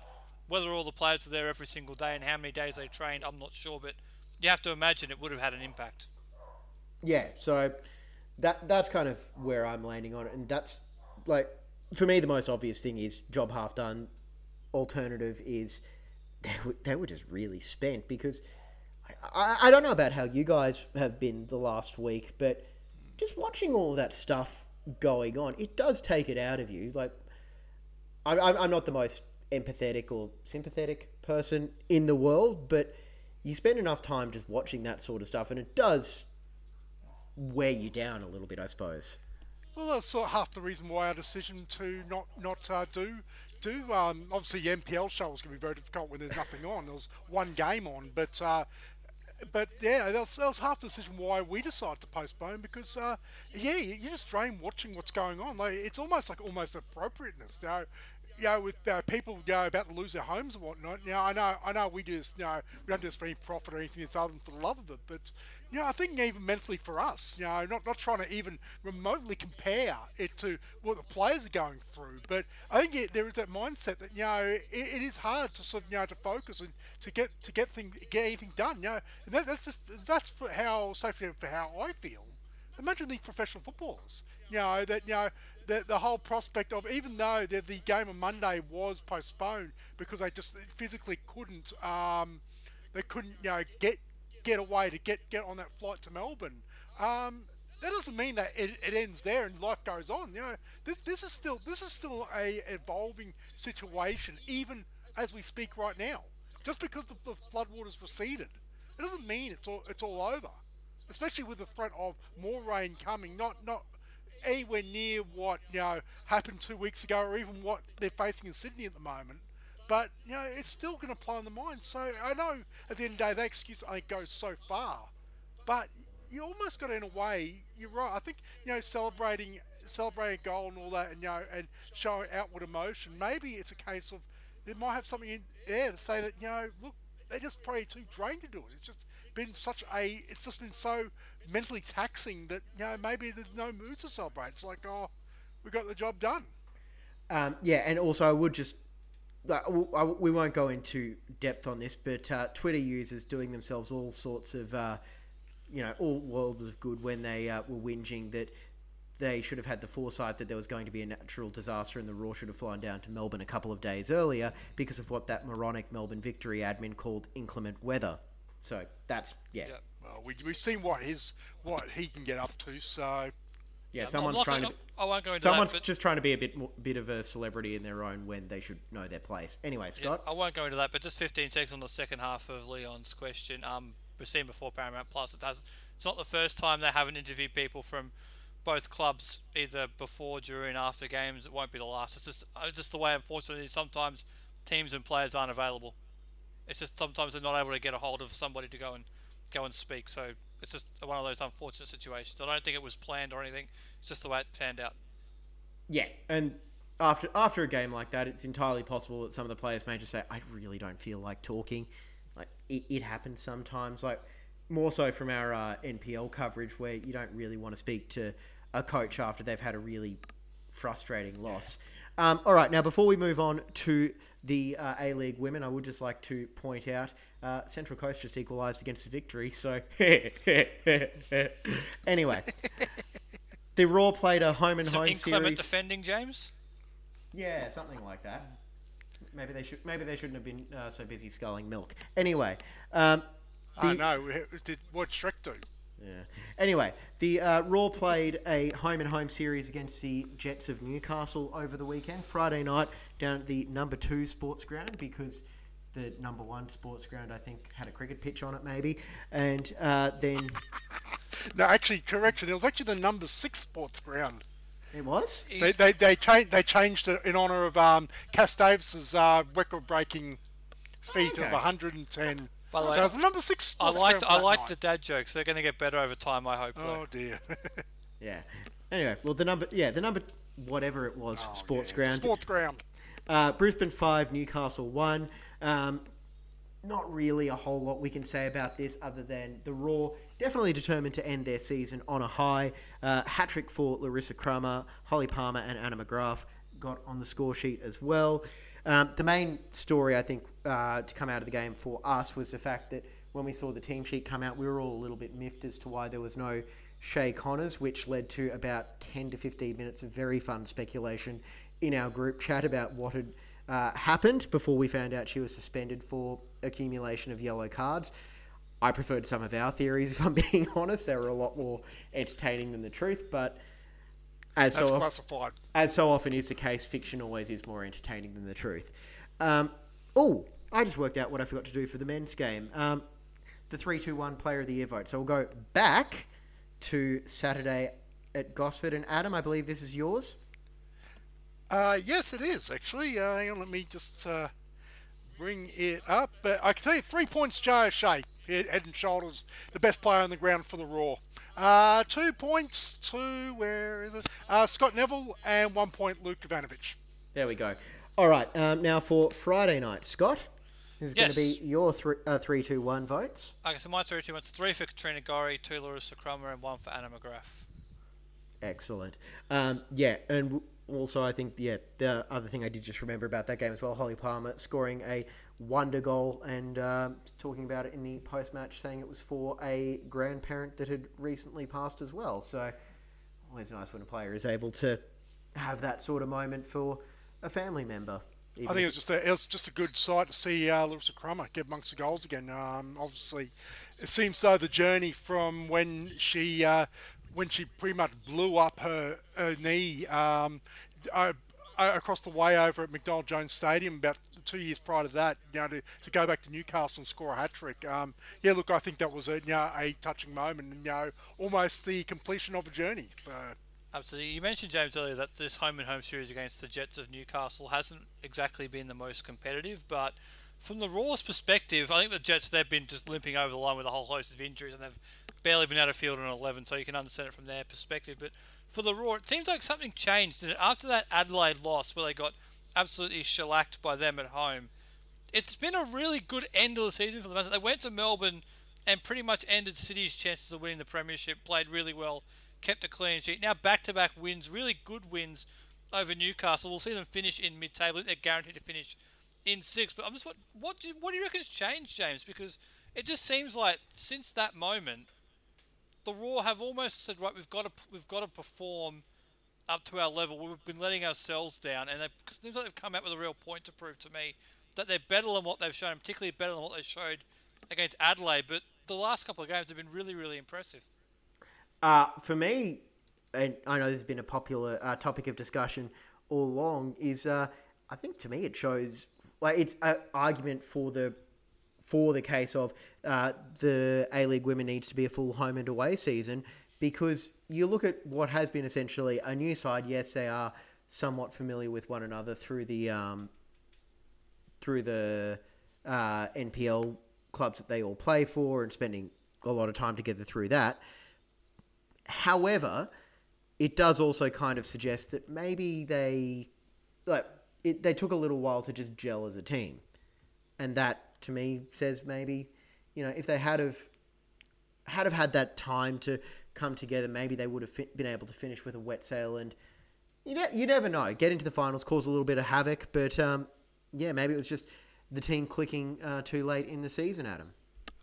Speaker 2: whether all the players were there every single day and how many days they trained, I'm not sure. But you have to imagine it would have had an impact.
Speaker 1: Yeah, so that that's kind of where I'm landing on it, and that's like for me the most obvious thing is job half done. Alternative is they were, they were just really spent because I, I, I don't know about how you guys have been the last week, but just watching all that stuff going on, it does take it out of you. Like I'm, I'm not the most empathetic or sympathetic person in the world, but you spend enough time just watching that sort of stuff, and it does wear you down a little bit, I suppose.
Speaker 3: Well, that's sort of half the reason why our decision to not not uh, do do. Um, obviously, the NPL show was going to be very difficult when there's nothing on. There was one game on, but uh, but yeah, that was, that was half the decision why we decided to postpone because uh, yeah, you, you just drain watching what's going on. Like it's almost like almost appropriateness. You know, you know, with uh, people you know, about to lose their homes and whatnot. Now, I know, I know, we do this. You know, we don't do this for any profit or anything other than for the love of it. But you know, I think even mentally for us, you know, not not trying to even remotely compare it to what the players are going through. But I think it, there is that mindset that you know it, it is hard to sort of you know to focus and to get to get thing get anything done. You know, and that, that's just, that's for how safely for how I feel. Imagine these professional footballers. You know that you know the the whole prospect of even though the the game on Monday was postponed because they just physically couldn't um they couldn't you know get get away to get get on that flight to Melbourne. Um, that doesn't mean that it, it ends there and life goes on. You know, this this is still this is still a evolving situation even as we speak right now. Just because the, the floodwaters receded, it doesn't mean it's all it's all over. Especially with the threat of more rain coming, not not anywhere near what you know happened two weeks ago, or even what they're facing in Sydney at the moment. But you know, it's still going to play on the mind. So I know at the end of the day, that excuse think goes so far, but you almost got in a way, you're right. I think you know, celebrating celebrating a goal and all that, and you know, and showing outward emotion. Maybe it's a case of they might have something in there to say that you know, look, they're just probably too drained to do it. It's just been such a, it's just been so mentally taxing that you know maybe there's no mood to celebrate. It's like, oh, we got the job done.
Speaker 1: Um, yeah, and also I would just we won't go into depth on this, but uh, Twitter users doing themselves all sorts of, uh, you know, all worlds of good when they uh, were whinging that they should have had the foresight that there was going to be a natural disaster and the Roar should have flown down to Melbourne a couple of days earlier because of what that moronic Melbourne Victory admin called inclement weather. So that's yeah,
Speaker 2: Yeah.
Speaker 3: Well, we, we've seen what his what he can get up to. So
Speaker 1: yeah. Someone's trying to.
Speaker 2: I won't go into
Speaker 1: Someone's
Speaker 2: that. But
Speaker 1: just trying to be a bit more, bit of a celebrity in their own when they should know their place. Anyway,
Speaker 2: Yeah,
Speaker 1: Scott.
Speaker 2: I won't go into that, but just 15 seconds on the second half of Leon's question. Um, we've seen before Paramount Plus. It does. It's not the first time they haven't interviewed people from both clubs, either before, during, after games. It won't be the last. It's just uh, just the way. Unfortunately, sometimes teams and players aren't available. It's just sometimes they're not able to get a hold of somebody to go and go and speak. So it's just one of those unfortunate situations. I don't think it was planned or anything. It's just the way it panned out.
Speaker 1: Yeah, and after after a game like that, it's entirely possible that some of the players may just say, "I really don't feel like talking." Like it, it happens sometimes. Like more so from our uh, NPL coverage, where you don't really want to speak to a coach after they've had a really frustrating loss. Um, all right, now before we move on to the uh, A League women, I would just like to point out uh, Central Coast just equalised against a victory. So anyway, the Roar played a home and
Speaker 2: Some
Speaker 1: home
Speaker 2: inclement
Speaker 1: series.
Speaker 2: defending, James.
Speaker 1: Yeah, something like that. Maybe they should. Maybe they shouldn't have been uh, so busy sculling milk. Anyway, um,
Speaker 3: I
Speaker 1: the-
Speaker 3: know. Did what Shrek do?
Speaker 1: Yeah. Anyway, the uh, Roar played a home and home series against the Jets of Newcastle over the weekend, Friday night, down at the number two sports ground because the number one sports ground I think had a cricket pitch on it maybe, and uh, then
Speaker 3: No, actually, correction. It was actually the number six sports ground.
Speaker 1: it was.
Speaker 3: They they they changed they changed it in honor of um, Cass Davis's uh, record-breaking feat
Speaker 1: Okay.
Speaker 3: of 110.
Speaker 2: By the way,
Speaker 3: so it's the number six
Speaker 2: I
Speaker 3: sports
Speaker 2: liked
Speaker 3: ground.
Speaker 2: I
Speaker 3: for that
Speaker 2: liked the dad jokes. They're going to get better over time. I hope. though.
Speaker 3: Oh dear.
Speaker 1: Yeah. Anyway, well the number yeah the number whatever it was
Speaker 3: Oh,
Speaker 1: sports
Speaker 3: yeah,
Speaker 1: ground.
Speaker 3: It's sports ground.
Speaker 1: Uh, Brisbane 5, Newcastle 1. Um, not really a whole lot we can say about this other than the Roar definitely determined to end their season on a high. Uh, hat trick for Larissa Crummer, Holly Palmer, and Anna McGrath got on the score sheet as well. Um, the main story, I think, uh, to come out of the game for us was the fact that when we saw the team sheet come out, we were all a little bit miffed as to why there was no Shay Connors, which led to about 10 to 15 minutes of very fun speculation in our group chat about what had uh, happened before we found out she was suspended for accumulation of yellow cards. I preferred some of our theories, if I'm being honest. They were a lot more entertaining than the truth, but as
Speaker 3: That's
Speaker 1: so
Speaker 3: classified.
Speaker 1: as so often is the case, fiction always is more entertaining than the truth. Um, oh, I just worked out what I forgot to do for the men's game. Um, the 3 2 1 player of the year vote. So we'll go back to Saturday at Gosford. And Adam, I believe this is yours.
Speaker 3: Uh, yes, it is actually. Uh, let me just uh, bring it up. But I can tell you, three points, Jay O'Shea, head head and shoulders, the best player on the ground for the Roar. Uh, two points to where is it? Uh, Scott Neville, and one point, Luke Ivanovic.
Speaker 1: There we go. All right. Um, now for Friday night, Scott. This is going to be your three, uh, 3 2 1 votes.
Speaker 2: Okay, so my three two ones: three for Katrina Gorry, two Larissa Crummer, and one for Anna McGrath.
Speaker 1: Excellent. Um, yeah, and w- also I think yeah the other thing I did just remember about that game as well, Holly Palmer scoring a wonder goal and um, talking about it in the post match, saying it was for a grandparent that had recently passed as well. So always nice when a player is able to have that sort of moment for a family member.
Speaker 3: I think it was just a, it was just a good sight to see uh, Larissa Crummer get amongst the goals again. Um, obviously, it seems though the journey from when she uh, when she pretty much blew up her, her knee um, uh, uh, across the way over at McDonald Jones Stadium about two years prior to that, you know, to, to go back to Newcastle and score a hat trick. Um, yeah, look, I think that was a you know, a touching moment, and you know, almost the completion of a journey. For,
Speaker 2: Absolutely. You mentioned James earlier that this home and home series against the Jets of Newcastle hasn't exactly been the most competitive, but from the Roar's perspective, I think the Jets they've been just limping over the line with a whole host of injuries and they've barely been out of field in 11, so you can understand it from their perspective. But for the Roar, it seems like something changed after that Adelaide loss where they got absolutely shellacked by them at home. It's been a really good end of the season for them. They went to Melbourne and pretty much ended City's chances of winning the premiership. Played really well, kept a clean sheet. Now back-to-back wins, really good wins over Newcastle. We'll see them finish in mid-table. They're guaranteed to finish in sixth. But I'm just what what do you, what do you reckon's changed, James? Because it just seems like since that moment, the Roar have almost said, right, we've got to we've got to perform up to our level. We've been letting ourselves down, and it seems like they've come out with a real point to prove to me that they're better than what they've shown, particularly better than what they showed against Adelaide. But the last couple of games have been really, really impressive.
Speaker 1: Uh, for me, and I know this has been a popular uh, topic of discussion all along, is uh, I think to me it shows like it's an argument for the for the case of uh, the A League women needs to be a full home and away season because you look at what has been essentially a new side. Yes, they are somewhat familiar with one another through the um, through the uh, NPL clubs that they all play for and spending a lot of time together through that. However, it does also kind of suggest that maybe they like it, they took a little while to just gel as a team, and that to me says maybe you know if they had have had have had that time to come together, maybe they would have fi- been able to finish with a wet sail and you, ne- you never know. Get into the finals, cause a little bit of havoc, but um, yeah, maybe it was just the team clicking uh, too late in the season, Adam.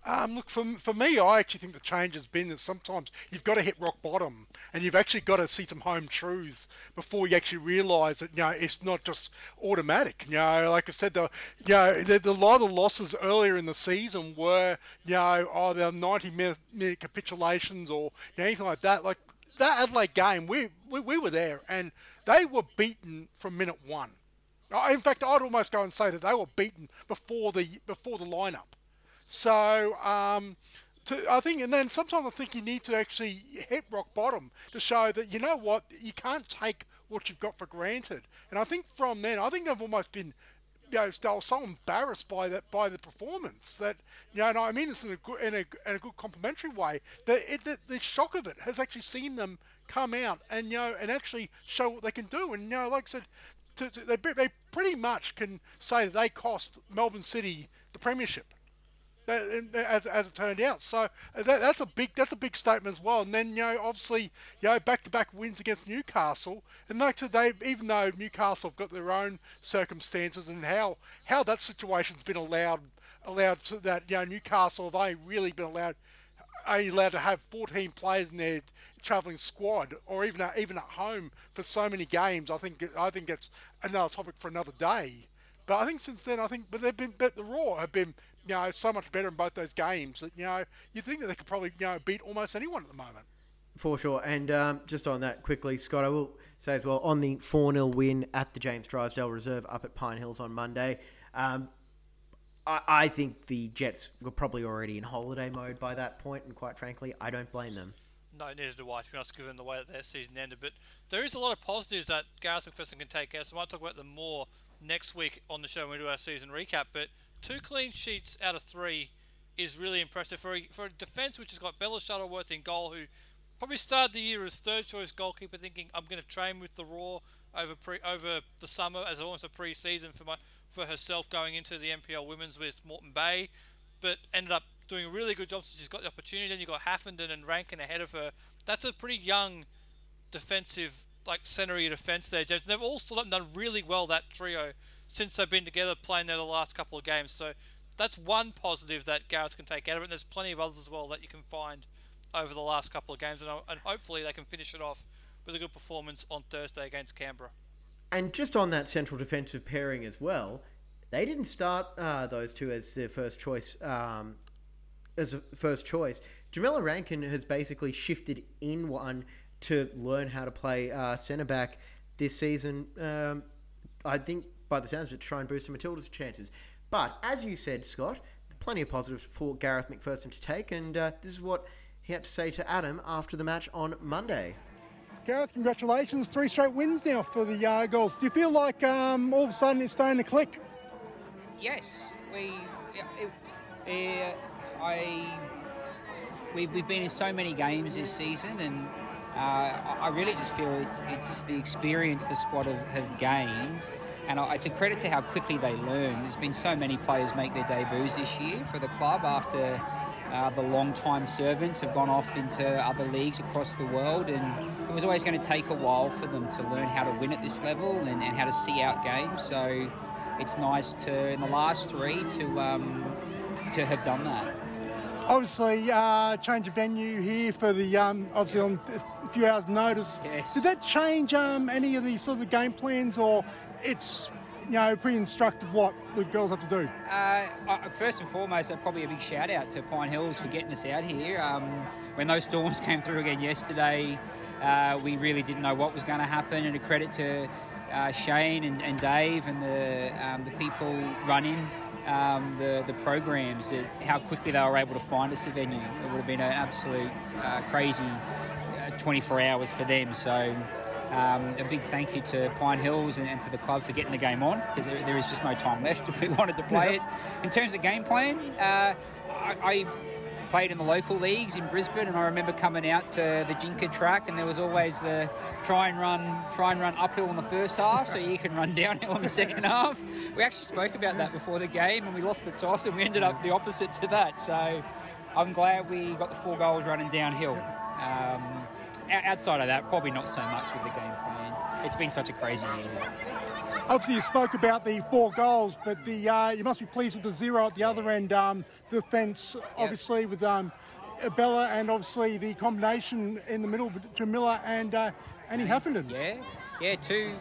Speaker 3: Um, look, for, for me, I actually think the change has been that sometimes you've got to hit rock bottom and you've actually got to see some home truths before you actually realise that, you know, it's not just automatic. You know, like I said, the, you know, the, the, a lot of losses earlier in the season were, you know, the 90 minute, minute capitulations or you know, anything like that. Like that Adelaide game, we, we, we were there and they were beaten from minute one. In fact, I'd almost go and say that they were beaten before the before the lineup. So um, to, I think, and then sometimes I think you need to actually hit rock bottom to show that you know what you can't take what you've got for granted. And I think from then, I think they've almost been. You know, they were so embarrassed by that by the performance that you know, and I mean this in a good in a, in a good complimentary way. That it, the, the shock of it has actually seen them come out and you know and actually show what they can do. And you know, like I said, to, to, they they pretty much can say that they cost Melbourne City the premiership as, as it turned out. So uh, that, that's a big that's a big statement as well. And then you know obviously you know back to back wins against Newcastle, and like they even though Newcastle have got their own circumstances and how how that situation's been allowed allowed to that you know Newcastle have only really been allowed only allowed to have 14 players in their travelling squad, or even at, even at home for so many games. I think I think it's another topic for another day. But I think since then, I think, but they've been, but the Roar have been you know, so much better in both those games that, you know, you think that they could probably, you know, beat almost anyone at the moment.
Speaker 1: For sure. And um, just on that quickly, Scott, I will say as well on the 4 0 win at the James Drysdale Reserve up at Pine Hills on Monday, um, I, I, think the Jets were probably already in holiday mode by that point, and quite frankly, I don't blame them.
Speaker 2: No, neither do I, to be honest, given the way that their season ended. But there is a lot of positives that Gareth McPherson can take out, so I might talk about them more next week on the show when we do our season recap. But two clean sheets out of three is really impressive for a, for a defence which has got Bella Shuttleworth in goal, who probably started the year as third choice goalkeeper, thinking I'm going to train with the Roar over pre, over the summer as almost a pre-season for my for herself going into the NPL Women's with Moreton Bay, but ended up doing a really good job since she's got the opportunity. Then you got Haffenden and Rankin ahead of her. That's a pretty young defensive like centre defence there, James. They've all still done really well that trio since they've been together playing there the last couple of games. So that's one positive that Gareth can take out of it. And there's plenty of others as well that you can find over the last couple of games, and, and hopefully they can finish it off with a good performance on Thursday against Canberra.
Speaker 1: And just on that central defensive pairing as well, they didn't start uh, those two as their first choice. Um, as a first choice, Jamila Rankin has basically shifted in one to learn how to play uh, centre back this season. Um, I think by the sounds of it, to try and boost Matilda's chances. But as you said, Scott, plenty of positives for Gareth McPherson to take, and uh, this is what he had to say to Adam after the match on Monday.
Speaker 3: Gareth, congratulations. Three straight wins now for the uh, Girls. Do you feel like um, all of a sudden it's starting to click?
Speaker 6: Yes. We, it, it, I, we've, we've been in so many games this season, and uh, I really just feel it's, it's the experience the squad have, have gained and it's a credit to how quickly they learn. There's been so many players make their debuts this year for the club after uh, the long-time servants have gone off into other leagues across the world, and it was always going to take a while for them to learn how to win at this level and, and how to see out games. So it's nice to, in the last three, to um, to have done that.
Speaker 3: Obviously, uh, change of venue here for the um, obviously on a few hours' notice.
Speaker 6: Yes.
Speaker 3: Did that change um, any of the sort of the game plans, or it's you know pretty instructive what the girls have to do.
Speaker 6: Uh, first and foremost, probably a big shout out to Pine Hills for getting us out here. Um, when those storms came through again yesterday, uh, we really didn't know what was going to happen, and a credit to uh, Shane and, and, Dave and the um, the people running. Um, the the programs, how quickly they were able to find us a venue. It would have been an absolute uh, crazy uh, 24 hours for them. So um, a big thank you to Pine Hills and, and, to the club for getting the game on because there, there is just no time left if we wanted to play it. In terms of game plan, uh, I, I, played in the local leagues in Brisbane, and I remember coming out to the Jinka track, and there was always the try and run, try and run uphill in the first half, so you can run downhill in the second half. We actually spoke about that before the game, and we lost the toss, and we ended up the opposite to that. So I'm glad we got the four goals running downhill. Um, outside of that, probably not so much with the game plan. It's been such a crazy year.
Speaker 3: Obviously, you spoke about the four goals, but the uh, you must be pleased with the zero at the other end. Um, defence, obviously, with um, Bella and obviously the combination in the middle between Miller and uh, Annie Heffernan.
Speaker 6: Yeah, yeah, two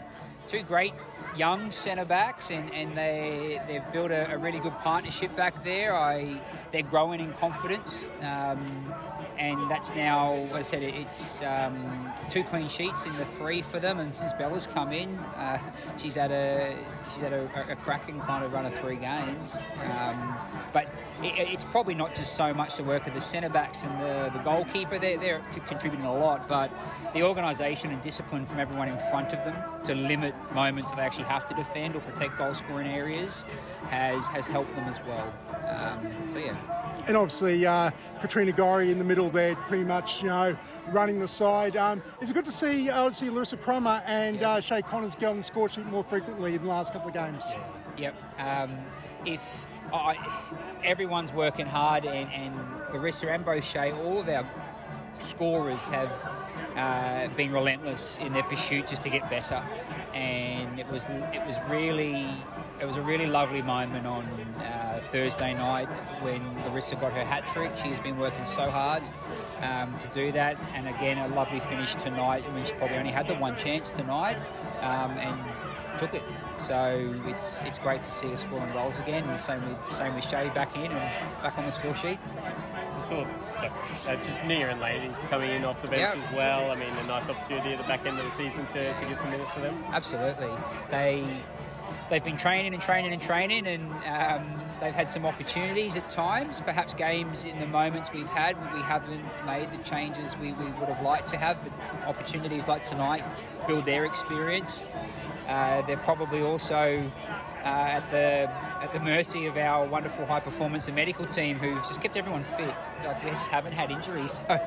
Speaker 6: two great young centre backs, and, and they they've built a, a, really good partnership back there. I they're growing in confidence. Um, and that's now, as I said, it's um, two clean sheets in the three for them. And since Bella's come in, uh, she's had a she's had a, a, cracking kind of run of three games. Um, but it, it's probably not just so much the work of the centre backs and the, the goalkeeper. They're, they're contributing a lot, but the organisation and discipline from everyone in front of them to limit moments that they actually have to defend or protect goal scoring areas has has helped them as well. Um, so yeah
Speaker 3: and obviously uh, Katrina Gorry in the middle there, pretty much, you know, running the side. Um, it's good to see, obviously, Larissa Crummer and uh, Shay Connors get on the score sheet more frequently in the last couple of games.
Speaker 6: Yep. Um, if everyone's working hard, and, and Larissa and Shay, all of our scorers have uh, been relentless in their pursuit just to get better, and it was it was really it was a really lovely moment on uh, Thursday night when Larissa got her hat trick. She's been working so hard um, to do that, and again a lovely finish tonight. I mean, she probably only had the one chance tonight, um, and took it. So it's it's great to see her scoring goals again, and same with same with Shay back in and back on the score sheet.
Speaker 7: Sort of, uh, just Nia and Lady coming in off the bench yep. as well. I mean, a nice opportunity at the back end of the season to, to give some minutes to them.
Speaker 6: Absolutely, they they've been training and training and training, and um, they've had some opportunities at times. Perhaps games in the moments we've had, we haven't made the changes we, we would have liked to have, but opportunities like tonight build their experience. Uh, they're probably also uh, at the at the mercy of our wonderful high performance and medical team who've just kept everyone fit. Like we just haven't had injuries, so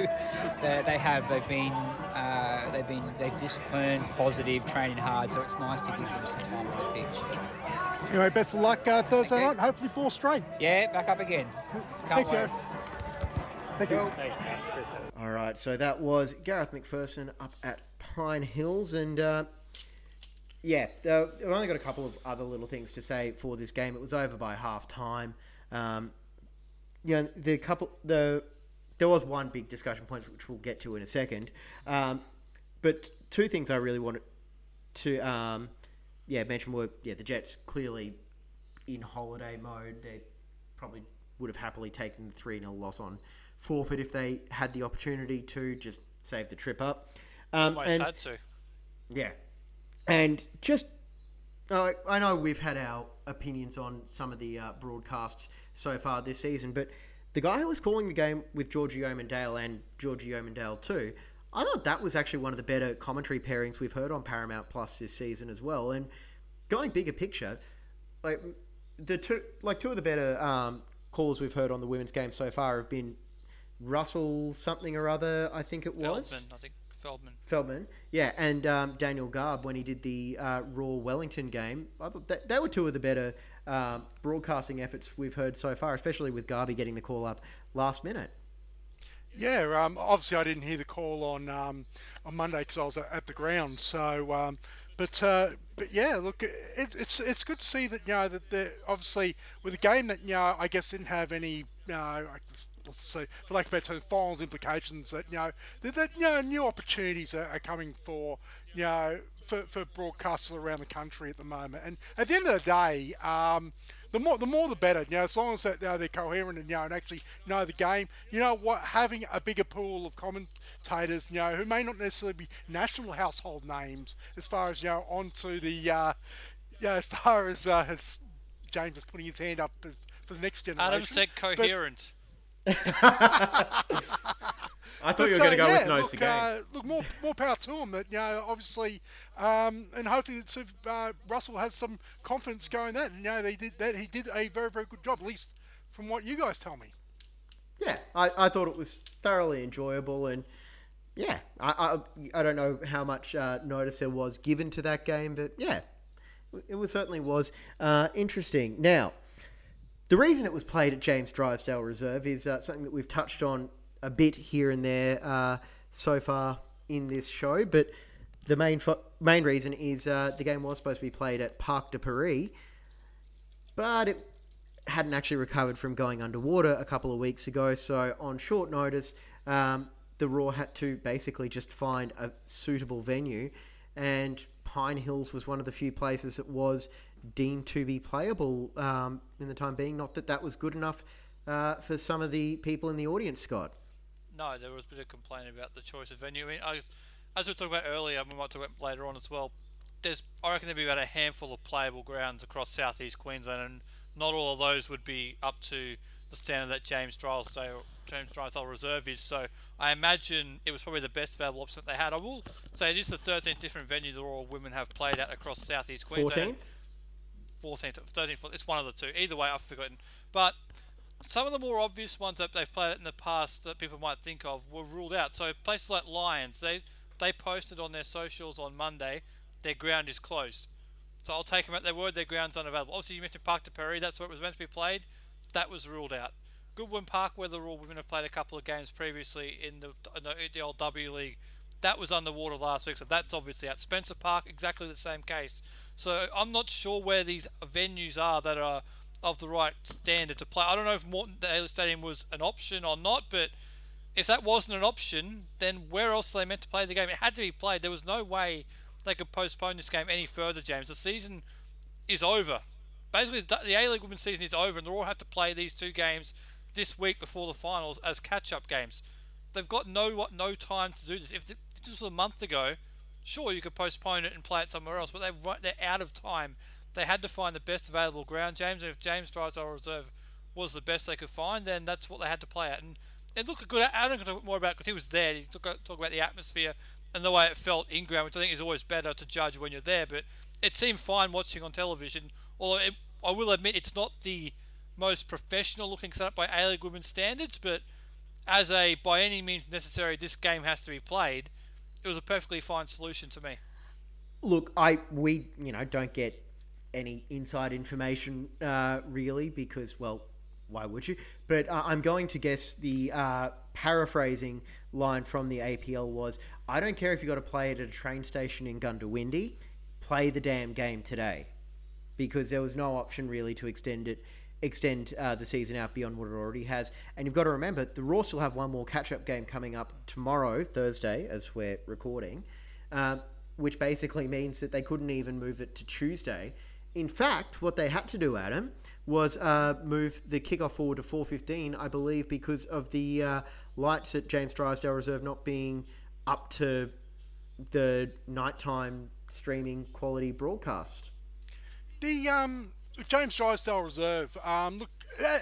Speaker 6: they, they have. They've been uh, they've been they've disciplined, positive, training hard. So it's nice to give them some time on the pitch.
Speaker 3: Anyway, best of luck uh, Thursday night. Hopefully four straight.
Speaker 6: Yeah, back up again.
Speaker 3: Can't Thanks, Gareth. Thank you.
Speaker 7: Thanks,
Speaker 1: All right, so that was Gareth McPherson up at Pine Hills, and uh, yeah, uh, I've only got a couple of other little things to say for this game. It was over by half time. Um, you know, the couple the there was one big discussion point which we'll get to in a second. Um, but two things I really wanted to um, yeah mention were yeah the Jets clearly in holiday mode. They probably would have happily taken the three 0 loss on forfeit if they had the opportunity to just save the trip up.
Speaker 2: Um, Almost and, had to.
Speaker 1: Yeah, and just, uh, I know we've had our opinions on some of the uh, broadcasts so far this season, but the guy who was calling the game with Georgie Omandale and Georgie Omandale too, I thought that was actually one of the better commentary pairings we've heard on Paramount Plus this season as well. And going bigger picture, like the two, like two of the better um, calls we've heard on the women's game so far have been Russell something or other. I think it was.
Speaker 2: Feldman, I think. Feldman.
Speaker 1: Feldman, yeah, and um, Daniel Garb when he did the uh, Roar Wellington game. I thought that, that were two of the better um, broadcasting efforts we've heard so far, especially with Garby getting the call up last minute.
Speaker 3: Yeah, um, obviously I didn't hear the call on um, on Monday because I was at the ground. So, um, but uh, but yeah, look, it, it's it's good to see that you know that the obviously with a game that you know I guess didn't have any you know, let's say, for lack of a better term, finals implications that you know that, that you know new opportunities are, are, coming for you know for, for broadcasters around the country at the moment. And at the end of the day, um, the more the more the better. You know, as long as that, you know, they're coherent and you know and actually know the game. You know what? Having a bigger pool of commentators, you know, who may not necessarily be national household names, as far as you know, onto the uh, yeah, as far as, uh, as James is putting his hand up for the next generation.
Speaker 2: Adam said coherent.
Speaker 1: I thought but, you were going to go yeah, with no look, uh,
Speaker 3: look, more more power to him. That you know, obviously, um, and hopefully, it's, uh, Russell has some confidence going that. And, you know, they did that. He did a very very good job, at least from what you guys tell me.
Speaker 1: Yeah, I, I thought it was thoroughly enjoyable, and yeah, I I, I don't know how much uh, notice there was given to that game, but yeah, it was certainly was uh, interesting. Now. The reason it was played at James Drysdale Reserve is uh, something that we've touched on a bit here and there uh, so far in this show, but the main fo- main reason is uh, the game was supposed to be played at Parc de Paris, but it hadn't actually recovered from going underwater a couple of weeks ago. So on short notice, um, the Roar had to basically just find a suitable venue, and Pine Hills was one of the few places that was deemed to be playable um, in the time being. Not that that was good enough uh, for some of the people in the audience, Scott.
Speaker 2: No, there was a bit of complaint about the choice of venue. I mean, I, as we talked about earlier, we might talk about later on as well. There's, I reckon, there'd be about a handful of playable grounds across southeast Queensland, and not all of those would be up to the standard that James Drysdale James Drysdale Reserve is. So I imagine it was probably the best available option that they had. I will say it is the 13th different venue that all Women have played at across southeast Queensland.
Speaker 1: 14th?
Speaker 2: 14th, 13th. It's one of the two. Either way, I've forgotten. But some of the more obvious ones that they've played in the past that people might think of were ruled out. So places like Lions, they they posted on their socials on Monday their ground is closed. So I'll take them at their word. Their ground's unavailable. Obviously, you mentioned Park de Perry, That's where it was meant to be played. That was ruled out. Goodwin Park, where the Royal Women have played a couple of games previously in the, in the, old W League, that was underwater last week. So that's obviously at Spencer Park, exactly the same case. So I'm not sure where these venues are that are of the right standard to play. I don't know if Moreton Daily Stadium was an option or not, but if that wasn't an option, then where else are they meant to play the game? It had to be played. There was no way they could postpone this game any further, James. The season is over. Basically, the A League Women's season is over, and they'll all have to play these two games this week before the finals as catch-up games. They've got no no time to do this. If this was a month ago, sure you could postpone it and play it somewhere else, but they've they're out of time. They had to find the best available ground, James. If James Drysdale Reserve was the best they could find, then that's what they had to play at. And it looked good. Adam can talk more about because he was there. He talk, talk about the atmosphere and the way it felt in ground, which I think is always better to judge when you're there. But it seemed fine watching on television. Although it, I will admit it's not the most professional looking setup by A League women's standards, but as a by any means necessary, this game has to be played. It was a perfectly fine solution to me.
Speaker 1: Look, I we you know don't get any inside information uh, really because well why would you? But uh, I'm going to guess the uh, paraphrasing line from the APL was I don't care if you got to play it at a train station in Goondiwindi, play the damn game today. Because there was no option really to extend it, extend uh, the season out beyond what it already has. And you've got to remember, the Roar still have one more catch up game coming up tomorrow, Thursday, as we're recording, uh, which basically means that they couldn't even move it to Tuesday. In fact, what they had to do, Adam, was uh, move the kickoff forward to 4.15, I believe, because of the uh, lights at James Drysdale Reserve not being up to the nighttime streaming quality broadcast.
Speaker 3: The um, James Drysdale Reserve, um, look,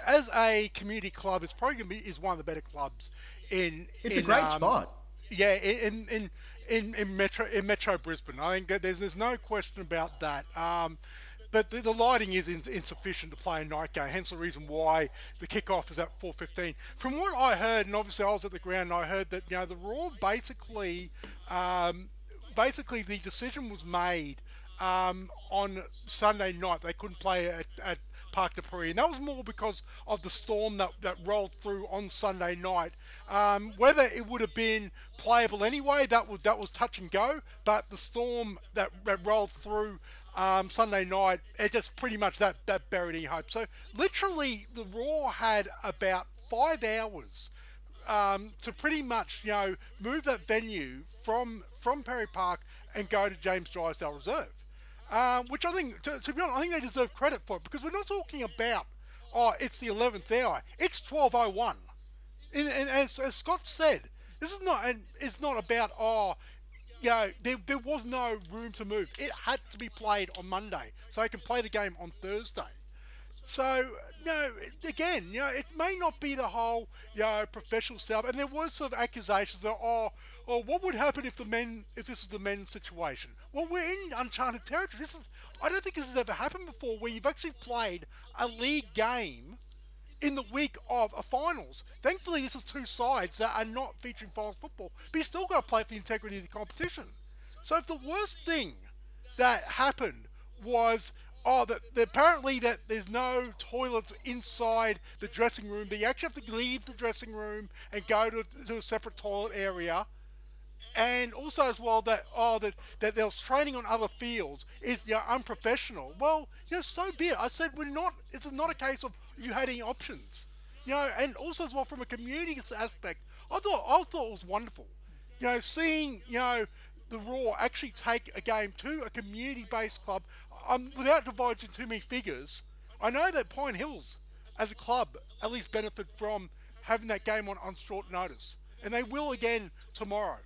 Speaker 3: as a community club, it's probably going to be is one of the better clubs in.
Speaker 1: It's
Speaker 3: in,
Speaker 1: a great
Speaker 3: um,
Speaker 1: spot.
Speaker 3: Yeah, in in in in Metro in Metro Brisbane. I think that there's there's no question about that. Um, but the, the lighting is in, insufficient to play a night game. Hence the reason why the kickoff is at 4:15. From what I heard, and obviously I was at the ground, and I heard that you know the Roar basically, um, basically the decision was made um, on Sunday night. They couldn't play at, at Parc de Paris, and that was more because of the storm that, that rolled through on Sunday night. Um, whether it would have been playable anyway, that was that was touch and go. But the storm that, that rolled through um, Sunday night, it just pretty much that that buried any hope. So literally, the Roar had about five hours um, to pretty much you know move that venue from from Perry Park and go to James Drysdale Reserve, um, which I think to, to be honest, I think they deserve credit for it because we're not talking about oh it's the eleventh hour, it's twelve oh one, and, and as, as Scott said, this is not and it's not about oh you know, there, there was no room to move. It had to be played on Monday, so I can play the game on Thursday. So, know, again, you know, it may not be the whole, you know, professional stuff. And there was some accusations that, oh, oh, what would happen if the men, if this is the men's situation? Well, we're in uncharted territory. This is, I don't think this has ever happened before, where you've actually played a league game in the week of a finals. Thankfully, this is two sides that are not featuring finals football, but you still got to play for the integrity of the competition. So, if the worst thing that happened was oh, that, apparently that there's no toilets inside the dressing room, that you actually have to leave the dressing room and go to, to a separate toilet area, and also as well that oh that that there training on other fields is you know, unprofessional. Well, you know, so be it. I said we're not. It's not a case of you had any options, you know, and also as well from a community aspect, I thought I thought it was wonderful, you know, seeing you know the Roar actually take a game to a community-based club. Um, without divulging too many figures, I know that Pine Hills, as a club, at least benefit from having that game on, on short notice, and they will again tomorrow.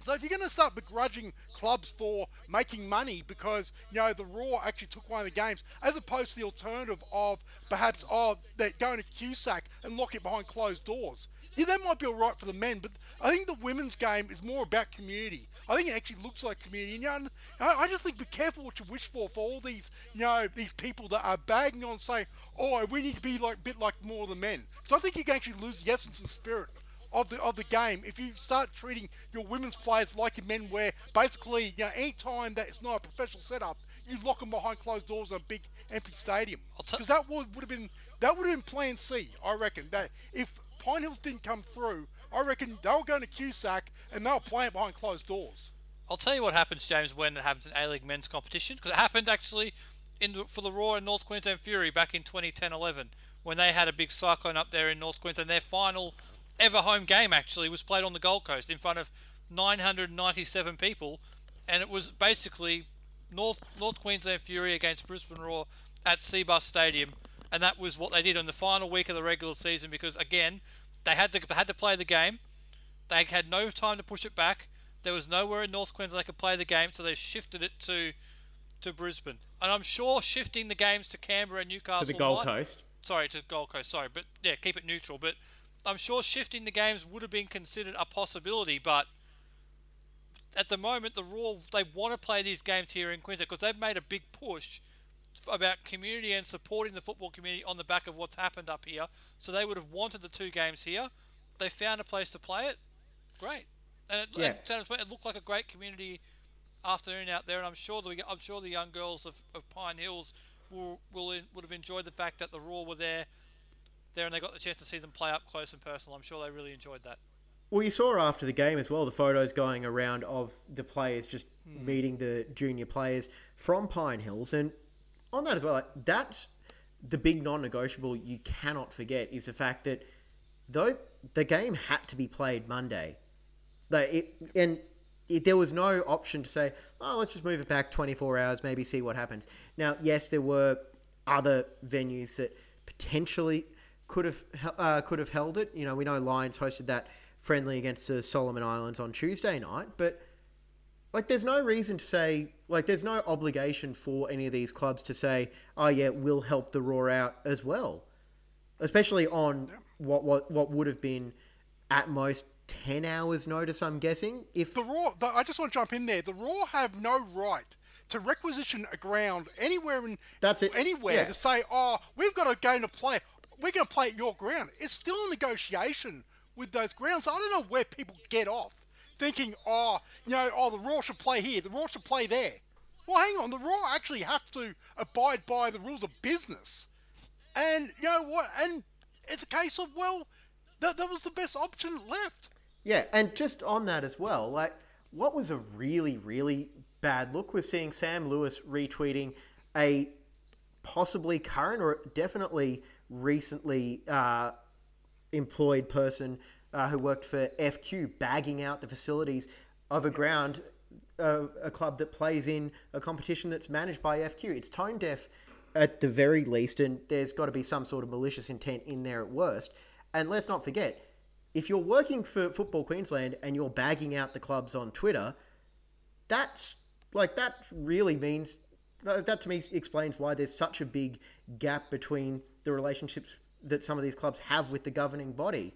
Speaker 3: So if you're going to start begrudging clubs for making money because you know the Roar actually took one of the games, as opposed to the alternative of perhaps oh they're going to QSAC and lock it behind closed doors, yeah that might be all right for the men, but I think the women's game is more about community. I think it actually looks like community. And, you know, I just think be careful what you wish for for all these you know these people that are bagging on saying oh we need to be like a bit like more the men. So I think you can actually lose the essence and spirit of the of the game if you start treating your women's players like your men, where basically, you know, any time that it's not a professional setup, you lock them behind closed doors in a big empty stadium. Because that would, would have been that would have been Plan C, I reckon. That if Pine Hills didn't come through, I reckon they were going to QSAC and they were playing behind closed doors.
Speaker 2: I'll tell you what happens, James, when it happens in A League men's competition because it happened actually in the, for the Roar and North Queensland Fury back in 2010-11 when they had a big cyclone up there in North Queensland. Their final ever home game actually was played on the Gold Coast in front of 997 people, and it was basically North North Queensland Fury against Brisbane Roar at Cbus Stadium, and that was what they did on the final week of the regular season because again they had to had to play the game. They had no time to push it back. There was nowhere in North Queensland they could play the game, so they shifted it to to Brisbane. And I'm sure shifting the games to Canberra and Newcastle
Speaker 1: to the Gold
Speaker 2: might,
Speaker 1: Coast.
Speaker 2: Sorry, to Gold Coast. Sorry, but yeah, keep it neutral. But I'm sure shifting the games would have been considered a possibility, but at the moment, the Roar they want to play these games here in Queensland because they've made a big push about community and supporting the football community on the back of what's happened up here. So they would have wanted the two games here. They found a place to play it. Great, and it,
Speaker 1: Yeah.
Speaker 2: it, it looked like a great community afternoon out there. And I'm sure the I'm sure the young girls of, of Pine Hills will will in, would have enjoyed the fact that the Roar were there there and they got the chance to see them play up close and personal. I'm sure they really enjoyed that.
Speaker 1: Well, you saw after the game as well the photos going around of the players just hmm. meeting the junior players from Pine Hills, and on that as well, like, that's the big non-negotiable you cannot forget is the fact that though the game had to be played Monday, like it, and it, there was no option to say, oh, let's just move it back 24 hours, maybe see what happens. Now, yes, there were other venues that potentially could have uh, could have held it. You know, we know Lions hosted that friendly against the Solomon Islands on Tuesday night, but like, there's no reason to say like there's no obligation for any of these clubs to say, oh yeah, we'll help the Roar out as well, especially on what what what would have been at most. 10 hours notice i'm guessing if
Speaker 3: The Roar, the, I just want to jump in there. The Roar have no right to requisition a ground anywhere in
Speaker 1: That's it.
Speaker 3: anywhere
Speaker 1: Yeah.
Speaker 3: to say, "Oh, we've got a game to play. We're going to play at your ground." It's still a negotiation with those grounds. I don't know where people get off thinking, "Oh, you know, oh, the Roar should play here. The Roar should play there." Well, hang on. The Roar actually have to abide by the rules of business, and you know what? And it's a case of well, that, that was the best option left.
Speaker 1: Yeah, and just on that as well, like what was a really, really bad look was seeing Sam Lewis retweeting a possibly current or definitely recently uh, employed person uh, who worked for FQ bagging out the facilities of a ground, uh, a club that plays in a competition that's managed by FQ. It's tone deaf at the very least, and there's got to be some sort of malicious intent in there at worst. And let's not forget, if you're working for Football Queensland and you're bagging out the clubs on Twitter, that's like that really means that that to me explains why there's such a big gap between the relationships that some of these clubs have with the governing body.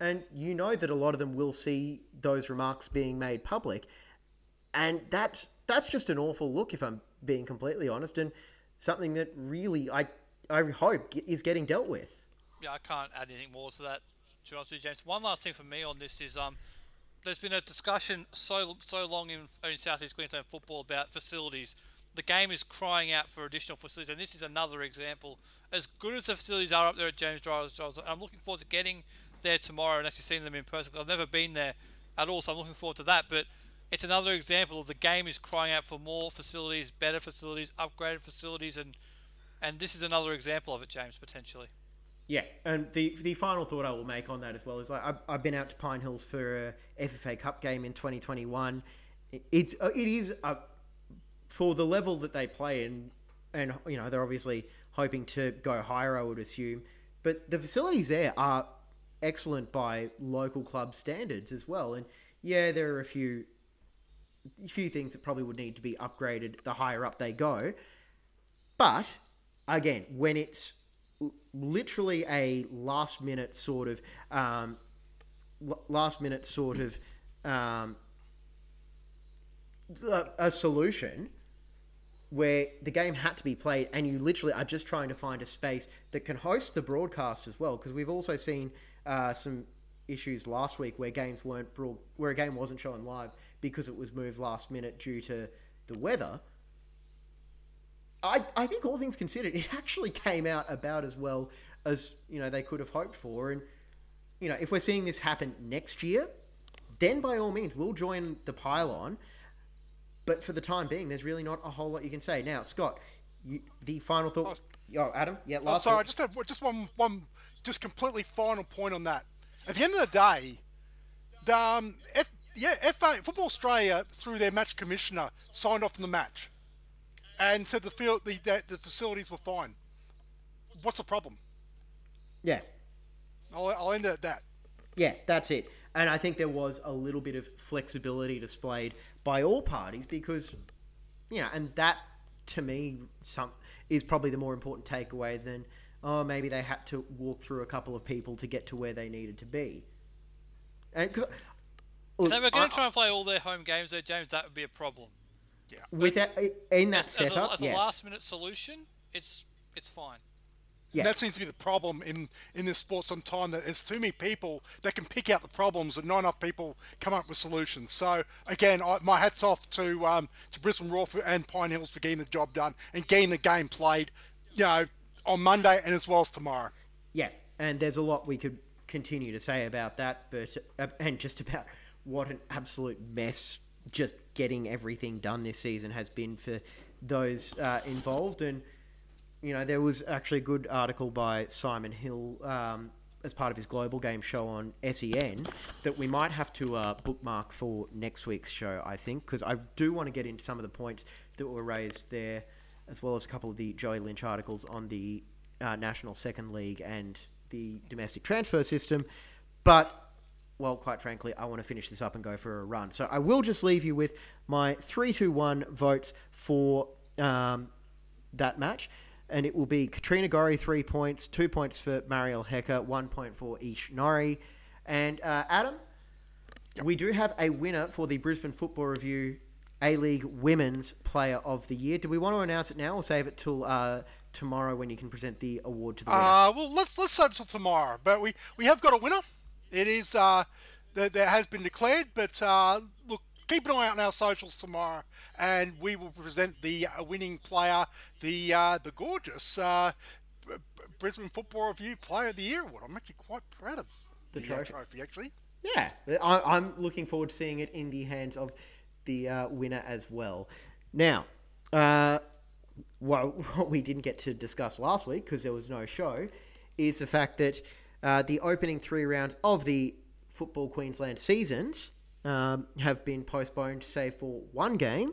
Speaker 1: And you know that a lot of them will see those remarks being made public. And that that's just an awful look if I'm being completely honest and something that really I I hope is getting dealt with.
Speaker 2: Yeah, I can't add anything more to that. To be honest with you, James. One last thing for me on this is um, there's been a discussion so so long in, in Southeast Queensland football about facilities. The game is crying out for additional facilities, and this is another example. As good as the facilities are up there at James Giles, Giles I'm looking forward to getting there tomorrow and actually seeing them in person. I've never been there at all. So I'm looking forward to that. But it's another example of the game is crying out for more facilities, better facilities, upgraded facilities, and and this is another example of it, James, potentially.
Speaker 1: Yeah, and the the final thought I will make on that as well is like I've, I've been out to Pine Hills for a FFA Cup game in 2021. It's it is a, for the level that they play in, and you know they're obviously hoping to go higher. I would assume, but the facilities there are excellent by local club standards as well. And yeah, there are a few a few things that probably would need to be upgraded the higher up they go. But again, when it's literally a last minute sort of um, last minute sort of um, a solution where the game had to be played and you literally are just trying to find a space that can host the broadcast as well because we've also seen uh, some issues last week where games weren't broad, where a game wasn't shown live because it was moved last minute due to the weather I, I think all things considered, it actually came out about as well as you know they could have hoped for. And you know, if we're seeing this happen next year, then by all means we'll join the pylon. But for the time being, there's really not a whole lot you can say. Now, Scott, you, the final thought. Oh, oh Adam, yeah.
Speaker 3: Last oh, sorry, thought. Just have just one one just completely final point on that. At the end of the day, the um, F, yeah, FA Football Australia through their match commissioner signed off on the match and said the field the, that the facilities were fine. What's the problem?
Speaker 1: Yeah,
Speaker 3: I'll, I'll end it at that.
Speaker 1: Yeah, that's it. And I think there was a little bit of flexibility displayed by all parties because, you know, and that to me some is probably the more important takeaway than oh maybe they had to walk through a couple of people to get to where they needed to be. And because
Speaker 2: if they were going to try and play all their home games there, James, that would be a problem.
Speaker 1: Yeah. With that, in that
Speaker 2: as,
Speaker 1: setup,
Speaker 2: as a, as
Speaker 1: yes.
Speaker 2: a last minute solution, it's it's fine.
Speaker 3: Yeah. And that seems to be the problem in, in this sport sometimes that there's too many people that can pick out the problems and not enough people come up with solutions. So again, I, my hats off to um, to Brisbane Roar and Pine Hills for getting the job done and getting the game played, you know, on Monday and as well as tomorrow.
Speaker 1: Yeah, and there's a lot we could continue to say about that, but uh, and just about what an absolute mess just getting everything done this season has been for those uh, involved. And, you know, there was actually a good article by Simon Hill um, as part of his global game show on SEN that we might have to uh, bookmark for next week's show, I think, because I do want to get into some of the points that were raised there, as well as a couple of the Joey Lynch articles on the uh, National Second League and the domestic transfer system. But well, quite frankly, I want to finish this up and go for a run. So I will just leave you with my 3 2 1 votes for um, that match. And it will be Katrina Gorry, three points, two points for Mariel Hecher, one point for Ish Norrie. And uh, Adam, yep. we do have a winner for the Brisbane Football Review A League Women's Player of the Year. Do we want to announce it now or save it till uh, tomorrow when you can present the award to the winner?
Speaker 3: Uh, well, let's, let's save it till tomorrow. But we, we have got a winner. It is uh, that, that has been declared, but uh, look, keep an eye out on our socials tomorrow, and we will present the uh, winning player, the uh, the gorgeous uh, Brisbane Football Review Player of the Year award. I'm actually quite proud of the, the uh, trophy. trophy. actually.
Speaker 1: Yeah, I, am looking forward to seeing it in the hands of the uh, winner as well. Now, well, what we didn't get to discuss last week because there was no show is the fact that uh, the opening three rounds of the Football Queensland seasons um, have been postponed, save for one game,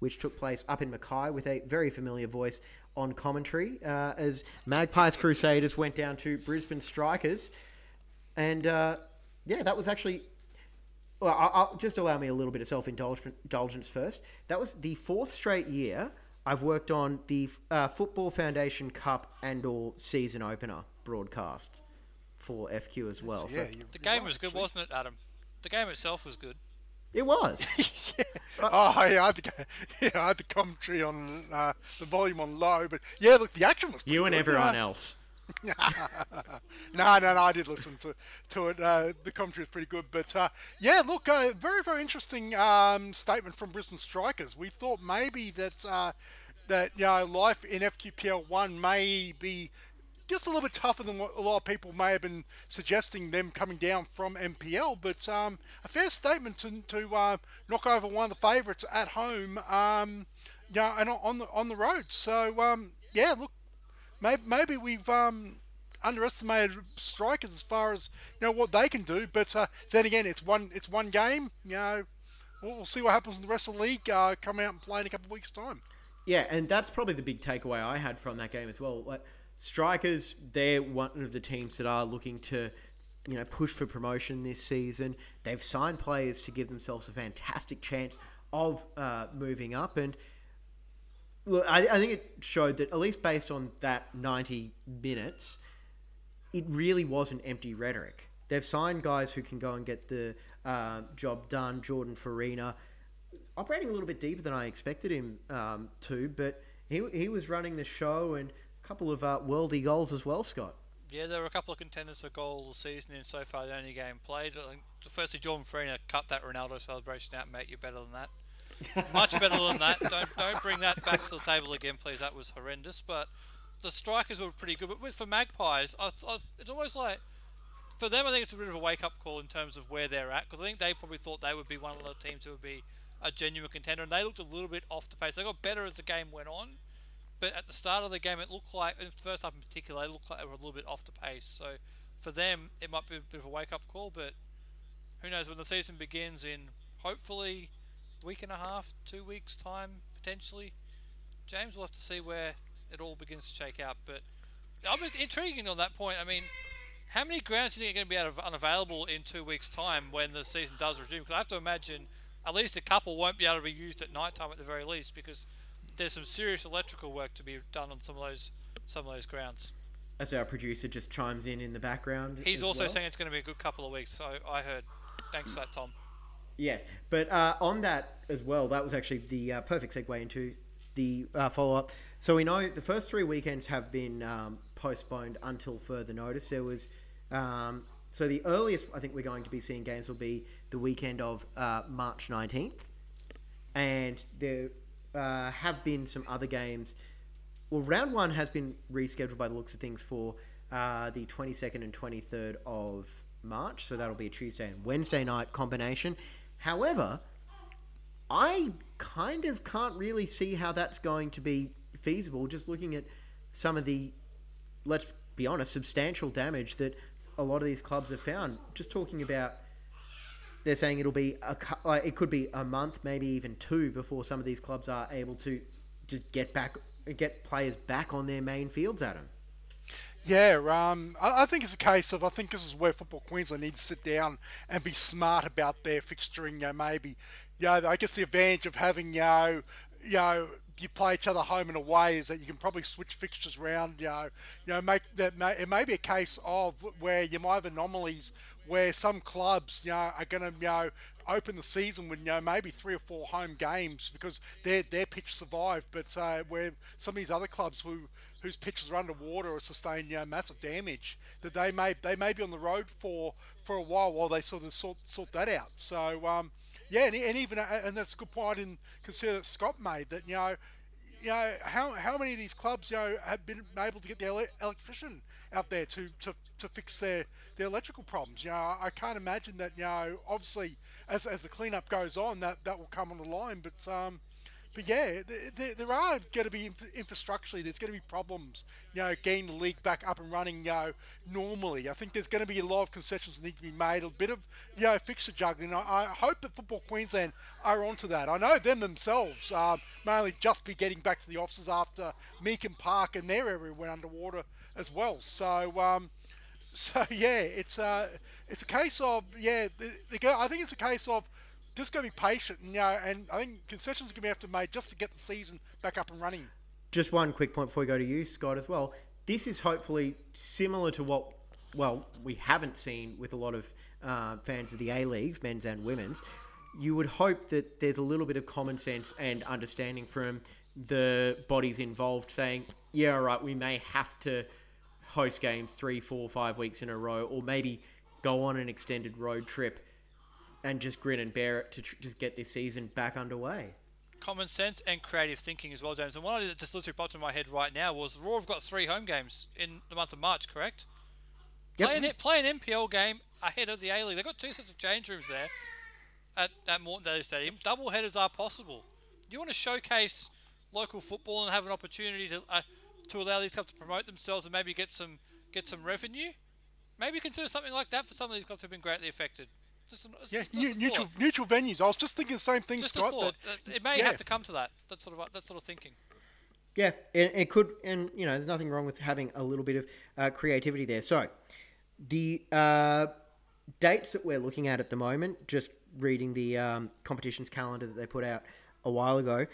Speaker 1: which took place up in Mackay with a very familiar voice on commentary uh, as Magpies Crusaders went down to Brisbane Strikers. And uh, yeah, that was actually. Well, I'll, I'll just allow me a little bit of self indulgence first. That was the fourth straight year I've worked on the uh, Football Foundation Cup and/or season opener broadcast for FQ as well. Yeah, so
Speaker 2: the game was good, actually. wasn't it, Adam? The game itself was good.
Speaker 1: It was.
Speaker 3: yeah. Oh, yeah, I had the, yeah, I had the commentary on uh, the volume on low, but yeah, look, the action was.
Speaker 1: You and
Speaker 3: good,
Speaker 1: everyone else.
Speaker 3: no, no, no, I did listen to to it. Uh, the commentary was pretty good, but uh, yeah, look, uh, very, very interesting um, statement from Brisbane Strikers. We thought maybe that uh, that you know life in FQPL one may be just a little bit tougher than what a lot of people may have been suggesting them coming down from NPL, But um, a fair statement to, to uh, knock over one of the favourites at home, um, yeah, and on the on the road. So um, yeah, look, maybe, maybe we've um, underestimated strikers as far as you know what they can do. But uh, then again, it's one it's one game. You know, we'll, we'll see what happens in the rest of the league. Uh, come out and play in a couple of weeks' time.
Speaker 1: Yeah, and that's probably the big takeaway I had from that game as well. Like strikers, they're one of the teams that are looking to, you know, push for promotion this season. They've signed players to give themselves a fantastic chance of uh, moving up, and look, I, I think it showed that at least based on that ninety minutes, it really wasn't empty rhetoric. They've signed guys who can go and get the uh, job done. Jordan Farina operating a little bit deeper than I expected him um, to, but he, he was running the show and couple of uh, worldy goals as well, Scott.
Speaker 2: Yeah, there were a couple of contenders for goal all season, and so far the only game played. Firstly, Jordan Farina cut that Ronaldo celebration out, mate. You're better than that. Much better than that. Don't don't bring that back to the table again, please. That was horrendous. But the strikers were pretty good. But for Magpies, I, I, it's almost like for them, I think it's a bit of a wake up call in terms of where they're at because I think they probably thought they would be one of the teams who would be a genuine contender, and they looked a little bit off the pace. They got better as the game went on, but at the start of the game, it looked like, in first half in particular, they looked like they were a little bit off the pace. So for them, it might be a bit of a wake up call, but who knows when the season begins in hopefully week and a half, two weeks' time, potentially. James, we'll have to see where it all begins to shake out. But I'm just intriguing on that point. I mean, how many grounds do you think are going to be out of unavailable in two weeks' time when the season does resume? Because I have to imagine at least a couple won't be able to be used at night time at the very least because there's some serious electrical work to be done on some of those some of those grounds.
Speaker 1: As our producer just chimes in in the background.
Speaker 2: He's also
Speaker 1: well.
Speaker 2: saying it's going to be a good couple of weeks. So I heard. Thanks for that, Tom.
Speaker 1: Yes, but uh, on that as well, that was actually the uh, perfect segue into the uh, follow up. So we know the first three weekends have been um, postponed until further notice. There was um, so the earliest I think we're going to be seeing games will be the weekend of uh, March 19th. And there uh, have been some other games. Well, round one has been rescheduled by the looks of things for uh, the 22nd and 23rd of March. So that'll be a Tuesday and Wednesday night combination. However, I kind of can't really see how that's going to be feasible just looking at some of the, let's be honest, substantial damage that a lot of these clubs have found. Just talking about, they're saying it'll be a, uh, it could be a month, maybe even two, before some of these clubs are able to just get back, get players back on their main fields. Adam.
Speaker 3: Yeah, um, I, I, think it's a case of I think this is where Football Queensland needs to sit down and be smart about their fixturing. You know, maybe, you know, I guess the advantage of having you know, you know you play each other home and away is that you can probably switch fixtures around. You know, you know, make that may, it may be a case of where you might have anomalies where some clubs, you know, are going to, you know, open the season with, you know, maybe three or four home games because their their pitch survived, but uh, where some of these other clubs who whose pitches are underwater or sustain you know massive damage that they may they may be on the road for for a while while they sort of sort sort that out. So um, yeah, and, and even uh, and that's a good point in consider that Scott made that you know, you know how how many of these clubs you know have been able to get their electrician out there to, to, to fix their, their electrical problems. You know, I can't imagine that. You know, obviously as, as the cleanup goes on, that that will come on the line. But um, but yeah, there, there are going to be infrastructurally, there's going to be problems, you know, getting the league back up and running, you know, normally. I think there's going to be a lot of concessions that need to be made, a bit of, you know, fixture juggling. I, I hope that Football Queensland are onto that. I know them themselves um, may only just be getting back to the offices after Meakin Park and their area went underwater as well. So, um, so yeah, it's a, uh, it's a case of, yeah, the, the, I think it's a case of, just going to be patient, and, you know, and I think concessions are going to have to made just to get the season back up and running.
Speaker 1: Just one quick point before we go to you, Scott, as well. This is hopefully similar to what, well, we haven't seen with a lot of uh, fans of the A leagues, men's and women's. You would hope that there's a little bit of common sense and understanding from the bodies involved, saying, "Yeah, all right, we may have to host games three, four, five weeks in a row, or maybe go on an extended road trip." and just grin and bear it to tr- just get this season back underway.
Speaker 2: common sense and creative thinking as well, James. And one idea that just literally popped in my head right now was Roar have got three home games in the month of March, correct?
Speaker 1: Yep.
Speaker 2: Play, an, play an NPL game ahead of the A League. They've got two sets of change rooms there at, at Moreton Daily Stadium. Double headers are possible. Do you want to showcase local football and have an opportunity to uh, to allow these clubs to promote themselves and maybe get some get some revenue? Maybe consider something like that for some of these clubs who've been greatly affected. Just, a-
Speaker 3: Yeah,
Speaker 2: just
Speaker 3: new, neutral neutral venues. I was just thinking the same thing,
Speaker 2: Just a
Speaker 3: Scott.
Speaker 2: thought.
Speaker 3: that-
Speaker 2: it may
Speaker 3: yeah.
Speaker 2: have to come to that. That sort of that sort of thinking.
Speaker 1: Yeah, it, it could, and you know, there's nothing wrong with having a little bit of uh, creativity there. So, the uh, dates that we're looking at at the moment, just reading the um, competitions calendar that they put out a while ago,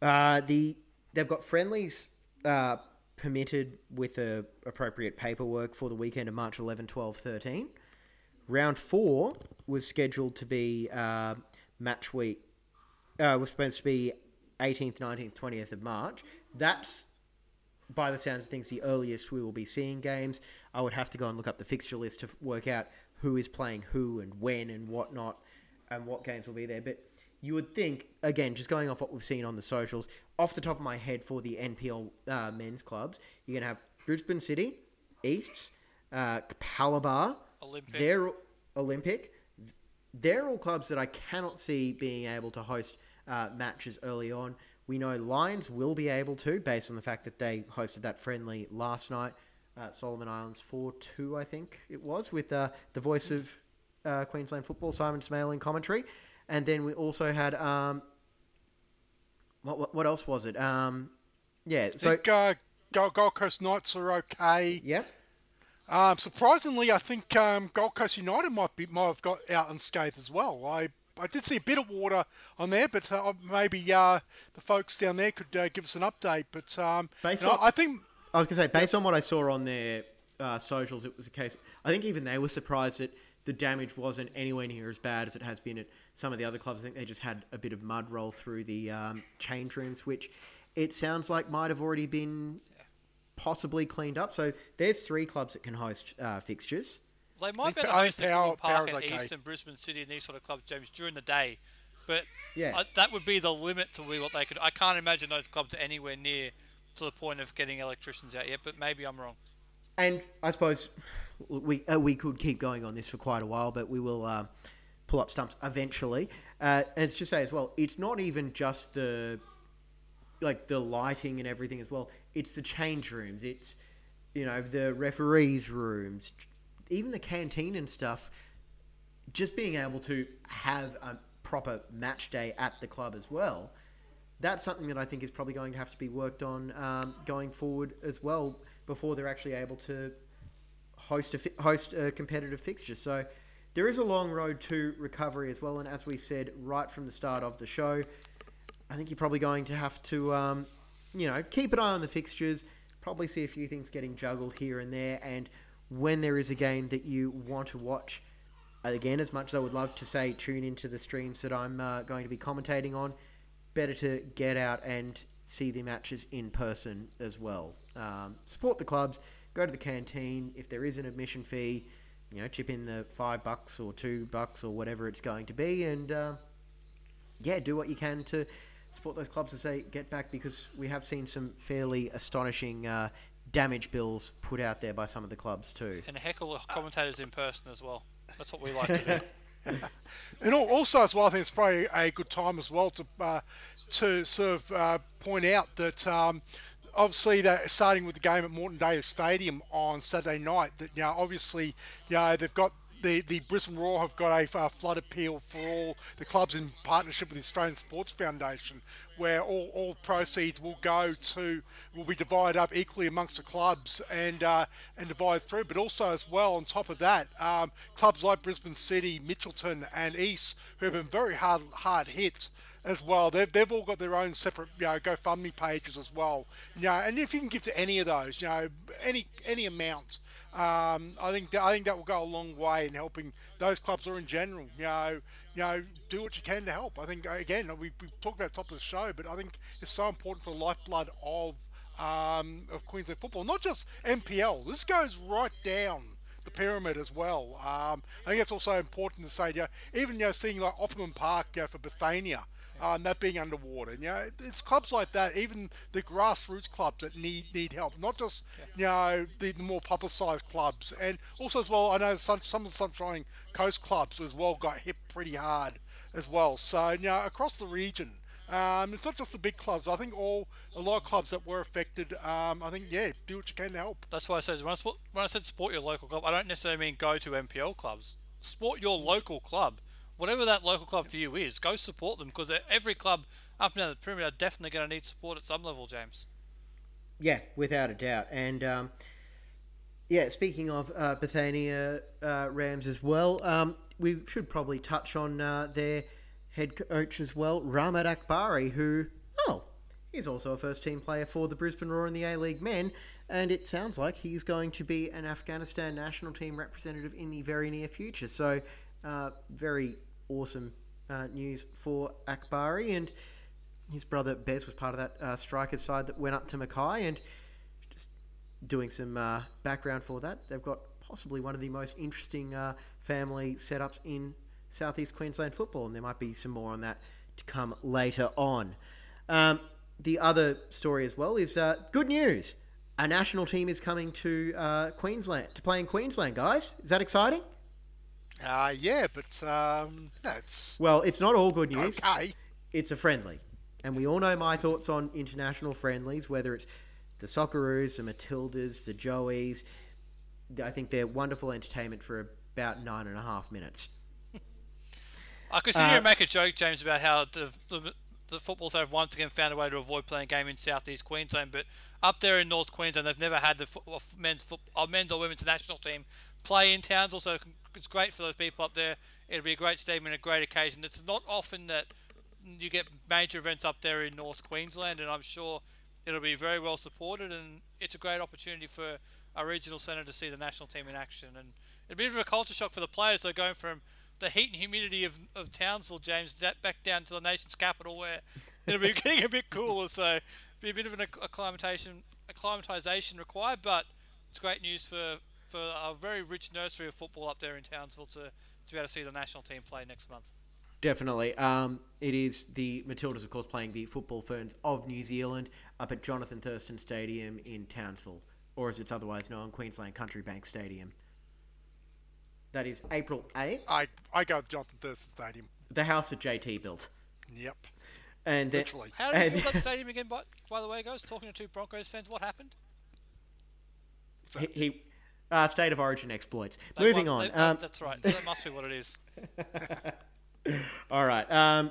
Speaker 1: uh, the they've got friendlies uh, permitted with the appropriate paperwork for the weekend of March 11, 12, 13. Round four was scheduled to be uh, match week uh, was supposed to be 18th, 19th, 20th of March. That's, by the sounds of things, the earliest we will be seeing games. I would have to go and look up the fixture list to work out who is playing who and when and whatnot and what games will be there. But you would think, again, just going off what we've seen on the socials, off the top of my head for the NPL uh, men's clubs, you're going to have Brisbane City, Easts, uh, Palabar,
Speaker 2: Olympic.
Speaker 1: they're Olympic. They're all clubs that I cannot see being able to host uh, matches early on. We know Lions will be able to, based on the fact that they hosted that friendly last night. Uh, Solomon Islands 4 2, I think it was, with uh, the voice of uh, Queensland football, Simon Smale, in commentary. And then we also had. Um, what, what, what else was it? Um, yeah, so.
Speaker 3: think uh, Gold, Coast Knights are okay.
Speaker 1: yeah.
Speaker 3: Um, surprisingly, I think um, Gold Coast United might be might have got out unscathed as well. I I did see a bit of water on there, but uh, maybe uh, the folks down there could uh, give us an update. But um,
Speaker 1: Based
Speaker 3: know,
Speaker 1: on-
Speaker 3: I think
Speaker 1: I was going to say, based on what I saw on their uh, socials, it was a case. I think even they were surprised that the damage wasn't anywhere near as bad as it has been at some of the other clubs. I think they just had a bit of mud roll through the um, change rooms, which it sounds like might have already been possibly cleaned up. So there's three clubs that can host uh, fixtures.
Speaker 2: They might be able to host the Goodwood
Speaker 3: Power-
Speaker 2: Park
Speaker 3: Power's
Speaker 2: and
Speaker 3: okay.
Speaker 2: East and Brisbane City and these sort of clubs, James, during the day. But
Speaker 1: Yeah.
Speaker 2: I, that would be the limit to what they could. I can't imagine those clubs are anywhere near to the point of getting electricians out yet. But maybe I'm wrong.
Speaker 1: And I suppose we uh, we could keep going on this for quite a while, but we will uh, pull up stumps eventually. Uh, and it's just say as well, it's not even just the like the lighting and everything as well. It's the change rooms. It's you know the referees' rooms, even the canteen and stuff. Just being able to have a proper match day at the club as well. That's something that I think is probably going to have to be worked on um, going forward as well before they're actually able to host a host a competitive fixture. So there is a long road to recovery as well. And as we said right from the start of the show, I think you're probably going to have to, um, you know, keep an eye on the fixtures. Probably see a few things getting juggled here and there. And when there is a game that you want to watch, again, as much as I would love to say tune into the streams that I'm uh, going to be commentating on, better to get out and see the matches in person as well. Um, support the clubs, go to the canteen. If there is an admission fee, you know, chip in the five bucks or two bucks or whatever it's going to be, and uh, yeah, do what you can to support those clubs as they get back because we have seen some fairly astonishing uh, damage bills put out there by some of the clubs too.
Speaker 2: And heckle the commentators in person as well. That's what we like to do.
Speaker 3: And also as well, I think it's probably a good time as well to uh, to sort of uh, point out that um, obviously that starting with the game at Moreton Daily Stadium on Saturday night, that you know obviously you know they've got. The, the Brisbane Roar have got a uh, flood appeal for all the clubs in partnership with the Australian Sports Foundation, where all, all proceeds will go to will be divided up equally amongst the clubs and uh, and divided through. But also as well on top of that, um, clubs like Brisbane City, Mitchelton, and East, who have been very hard hard hit as well. They've, they've all got their own separate, you know, GoFundMe pages as well. You know, and if you can give to any of those, you know, any any amount, um, I think that, I think that will go a long way in helping those clubs or in general. You know, you know, do what you can to help. I think again we we talked about top of the show, but I think it's so important for the lifeblood of um, of Queensland football, not just NPL. This goes right down the pyramid as well. Um, I think it's also important to say, even you know, seeing like Opperman Park you for Bethania, um, that being underwater. You know, it's clubs like that, even the grassroots clubs that need need help, not just you know the, the more publicised clubs, and also as well. I know some some of the Sunshine Coast clubs as well got hit pretty hard as well. So you know, across the region. Um, it's not just the big clubs. I think all a lot of clubs that were affected. Um, I think yeah, do what you can to help.
Speaker 2: That's why I said when I, when I said support your local club, I don't necessarily mean go to NPL clubs. Support your local club whatever that local club for you is, go support them because every club up and down the perimeter are definitely going to need support at some level, James.
Speaker 1: Yeah, without a doubt. And um, yeah, speaking of uh, Bethania uh, Rams as well, um, we should probably touch on uh, their head coach as well, Rahmat Akbari, who, oh, he's also a first team player for the Brisbane Roar in the A League men. And it sounds like he's going to be an Afghanistan national team representative in the very near future. So, uh, very awesome uh, news for Akbari. And his brother Bez was part of that uh, strikers side that went up to Mackay. And just doing some uh, background for that, they've got possibly one of the most interesting uh, family setups in southeast Queensland football. And there might be some more on that to come later on. Um, the other story as well is uh, good news. A national team is coming to uh, Queensland to play in Queensland, guys. Is that exciting?
Speaker 3: Uh, yeah, but um, that's
Speaker 1: well, it's not all good news.
Speaker 3: Okay,
Speaker 1: it's a friendly, and we all know my thoughts on international friendlies. Whether it's the Socceroos, the Matildas, the Joeys, I think they're wonderful entertainment for about nine and a half minutes.
Speaker 2: I could see uh, you make a joke, James, about how the, the, the football have once again found a way to avoid playing a game in southeast Queensland, but up there in North Queensland, they've never had the men's, uh, men's or women's national team play in Townsville, so it's great for those people up there. It'll be a great statement, a great occasion. It's not often that you get major events up there in North Queensland, and I'm sure it'll be very well supported, and it's a great opportunity for our regional centre to see the national team in action. And it'll be a bit of a culture shock for the players. They're going from the heat and humidity of, of Townsville, James, back down to the nation's capital, where it'll be getting a bit cooler. So be a bit of an acclimatization, acclimatization required, but it's great news for for a very rich nursery of football up there in Townsville to, to be able to see the national team play next month.
Speaker 1: Definitely. Um, it is the Matildas, of course, playing the Football Ferns of New Zealand up at Jonathan Thurston Stadium in Townsville, or as it's otherwise known, Queensland Country Bank Stadium. That is April 8th.
Speaker 3: I, I go to Jonathan Thurston Stadium.
Speaker 1: The house that JT built.
Speaker 3: Yep.
Speaker 1: And then,
Speaker 3: Literally.
Speaker 2: How did you build that stadium again, by, by the way, guys? Talking to two Broncos fans, what happened?
Speaker 1: He, he uh, state of origin exploits. They Moving
Speaker 2: want,
Speaker 1: on.
Speaker 2: They, um, that's right. That must be what it is.
Speaker 1: all right. Um,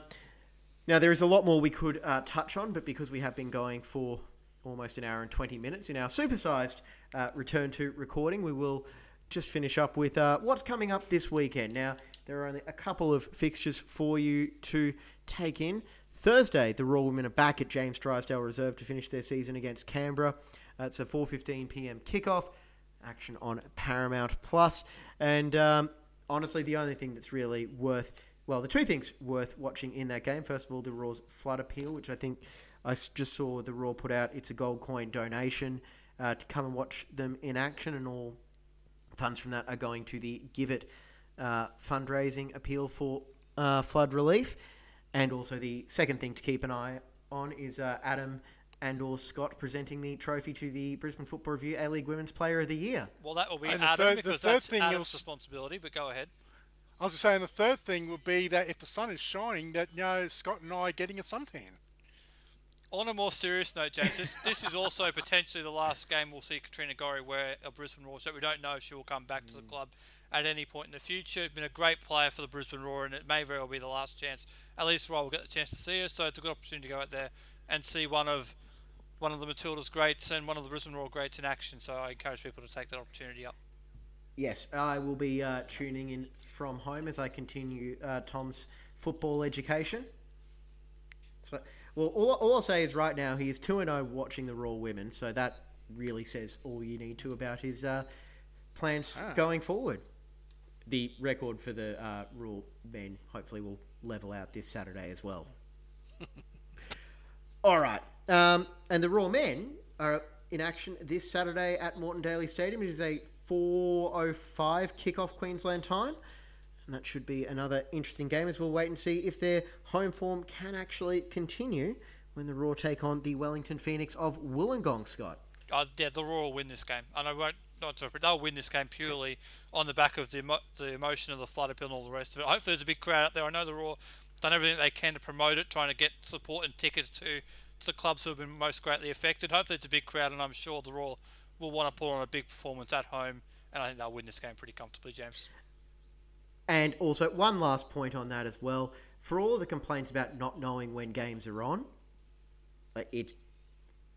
Speaker 1: now, there is a lot more we could uh, touch on, but because we have been going for almost an hour and 20 minutes in our supersized uh, return to recording, we will just finish up with uh, what's coming up this weekend. Now, there are only a couple of fixtures for you to take in. Thursday, the Roar Women are back at James Drysdale Reserve to finish their season against Canberra. Uh, it's a 4:15 p.m. kickoff action on Paramount Plus. And um, honestly, the only thing that's really worth, well, the two things worth watching in that game. First of all, the Roar's flood appeal, which I think I just saw the Raw put out. It's a gold coin donation uh, to come and watch them in action, and all funds from that are going to the Give It uh, fundraising appeal for uh, flood relief. And also, the second thing to keep an eye on is uh, Adam and or Scott presenting the trophy to the Brisbane Football Review A League Women's Player of the Year.
Speaker 2: Well, that will be and Adam third, because that's thing Adam's responsibility. But go ahead.
Speaker 3: I was just saying the third thing would be that if the sun is shining, that you know Scott and I are getting a suntan.
Speaker 2: On a more serious note, James, this, this is also potentially the last game we'll see Katrina Gorry wear a Brisbane Roar. So we don't know if she will come back mm. to the mm. club at any point in the future. Been a great player for the Brisbane Roar, and it may very well be the last chance. At least Roar will get the chance to see her. So it's a good opportunity to go out there and see one of one of the Matildas greats and one of the Brisbane Roar greats in action. So I encourage people to take that opportunity up.
Speaker 1: Yes, I will be uh, tuning in from home as I continue uh, Tom's football education. So, well, all, all I'll say is right now he is 2 and 0 watching the Roar Women, so that really says all you need to about his uh, plans ah. going forward. The record for the uh, Roar Men hopefully will level out this Saturday as well. all right. Um, and the Roar Men are in action this Saturday at Moreton Daily Stadium. It is a 4.05 kickoff Queensland time. And that should be another interesting game as we'll wait and see if their home form can actually continue when the Roar take on the Wellington Phoenix of Wollongong, Scott.
Speaker 2: Uh, yeah, the Roar will win this game, and I won't. Not but they'll win this game purely on the back of the emo- the emotion of the flood appeal and all the rest of it. Hopefully, there's a big crowd out there. I know the Roar done everything they can to promote it, trying to get support and tickets to, to the clubs who have been most greatly affected. Hopefully, it's a big crowd, and I'm sure the Roar will want to put on a big performance at home, and I think they'll win this game pretty comfortably, James.
Speaker 1: And also, one last point on that as well. For all the complaints about not knowing when games are on, it,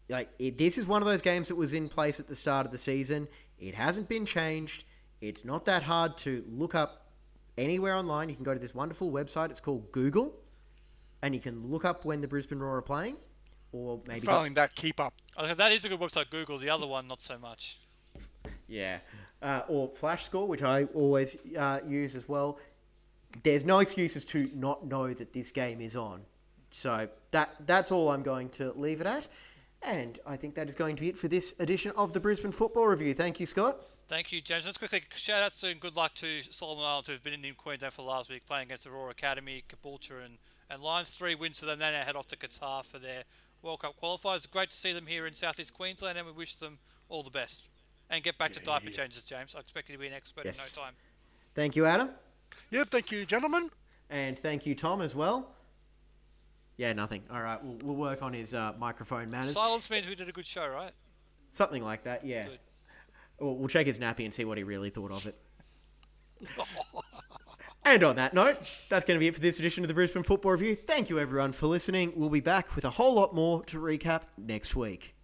Speaker 1: like it, this is one of those games that was in place at the start of the season. It hasn't been changed. It's not that hard to look up anywhere online. You can go to this wonderful website. It's called Google, and you can look up when the Brisbane Roar are playing, or maybe go-
Speaker 3: Failing that, keep up.
Speaker 2: I think that is a good website, Google. The other one, not so much.
Speaker 1: Yeah. Uh, or Flash Score, which I always uh, use as well. There's no excuses to not know that this game is on. So that that's all I'm going to leave it at. And I think that is going to be it for this edition of the Brisbane Football Review. Thank you, Scott.
Speaker 2: Thank you, James. Let's quickly shout out to and good luck to Solomon Islands who've been in Queensland for last week playing against the Roar Academy, Caboolture and, and Lions. Three wins for them. They now head off to Qatar for their World Cup qualifiers. It's great to see them here in Southeast Queensland and we wish them all the best. And get back to diaper changes, James. I expect you to be an expert
Speaker 1: Yes.
Speaker 2: in no time.
Speaker 1: Thank you, Adam.
Speaker 3: Yeah, thank you, gentlemen.
Speaker 1: And thank you, Tom, as well. Yeah, nothing. All right, we'll, we'll work on his uh, microphone manners.
Speaker 2: Silence means we did a good show, right?
Speaker 1: Something like that, yeah.
Speaker 2: Good.
Speaker 1: We'll, we'll check his nappy and see what he really thought of it. and on that note, that's going to be it for this edition of the Brisbane Football Review. Thank you, everyone, for listening. We'll be back with a whole lot more to recap next week.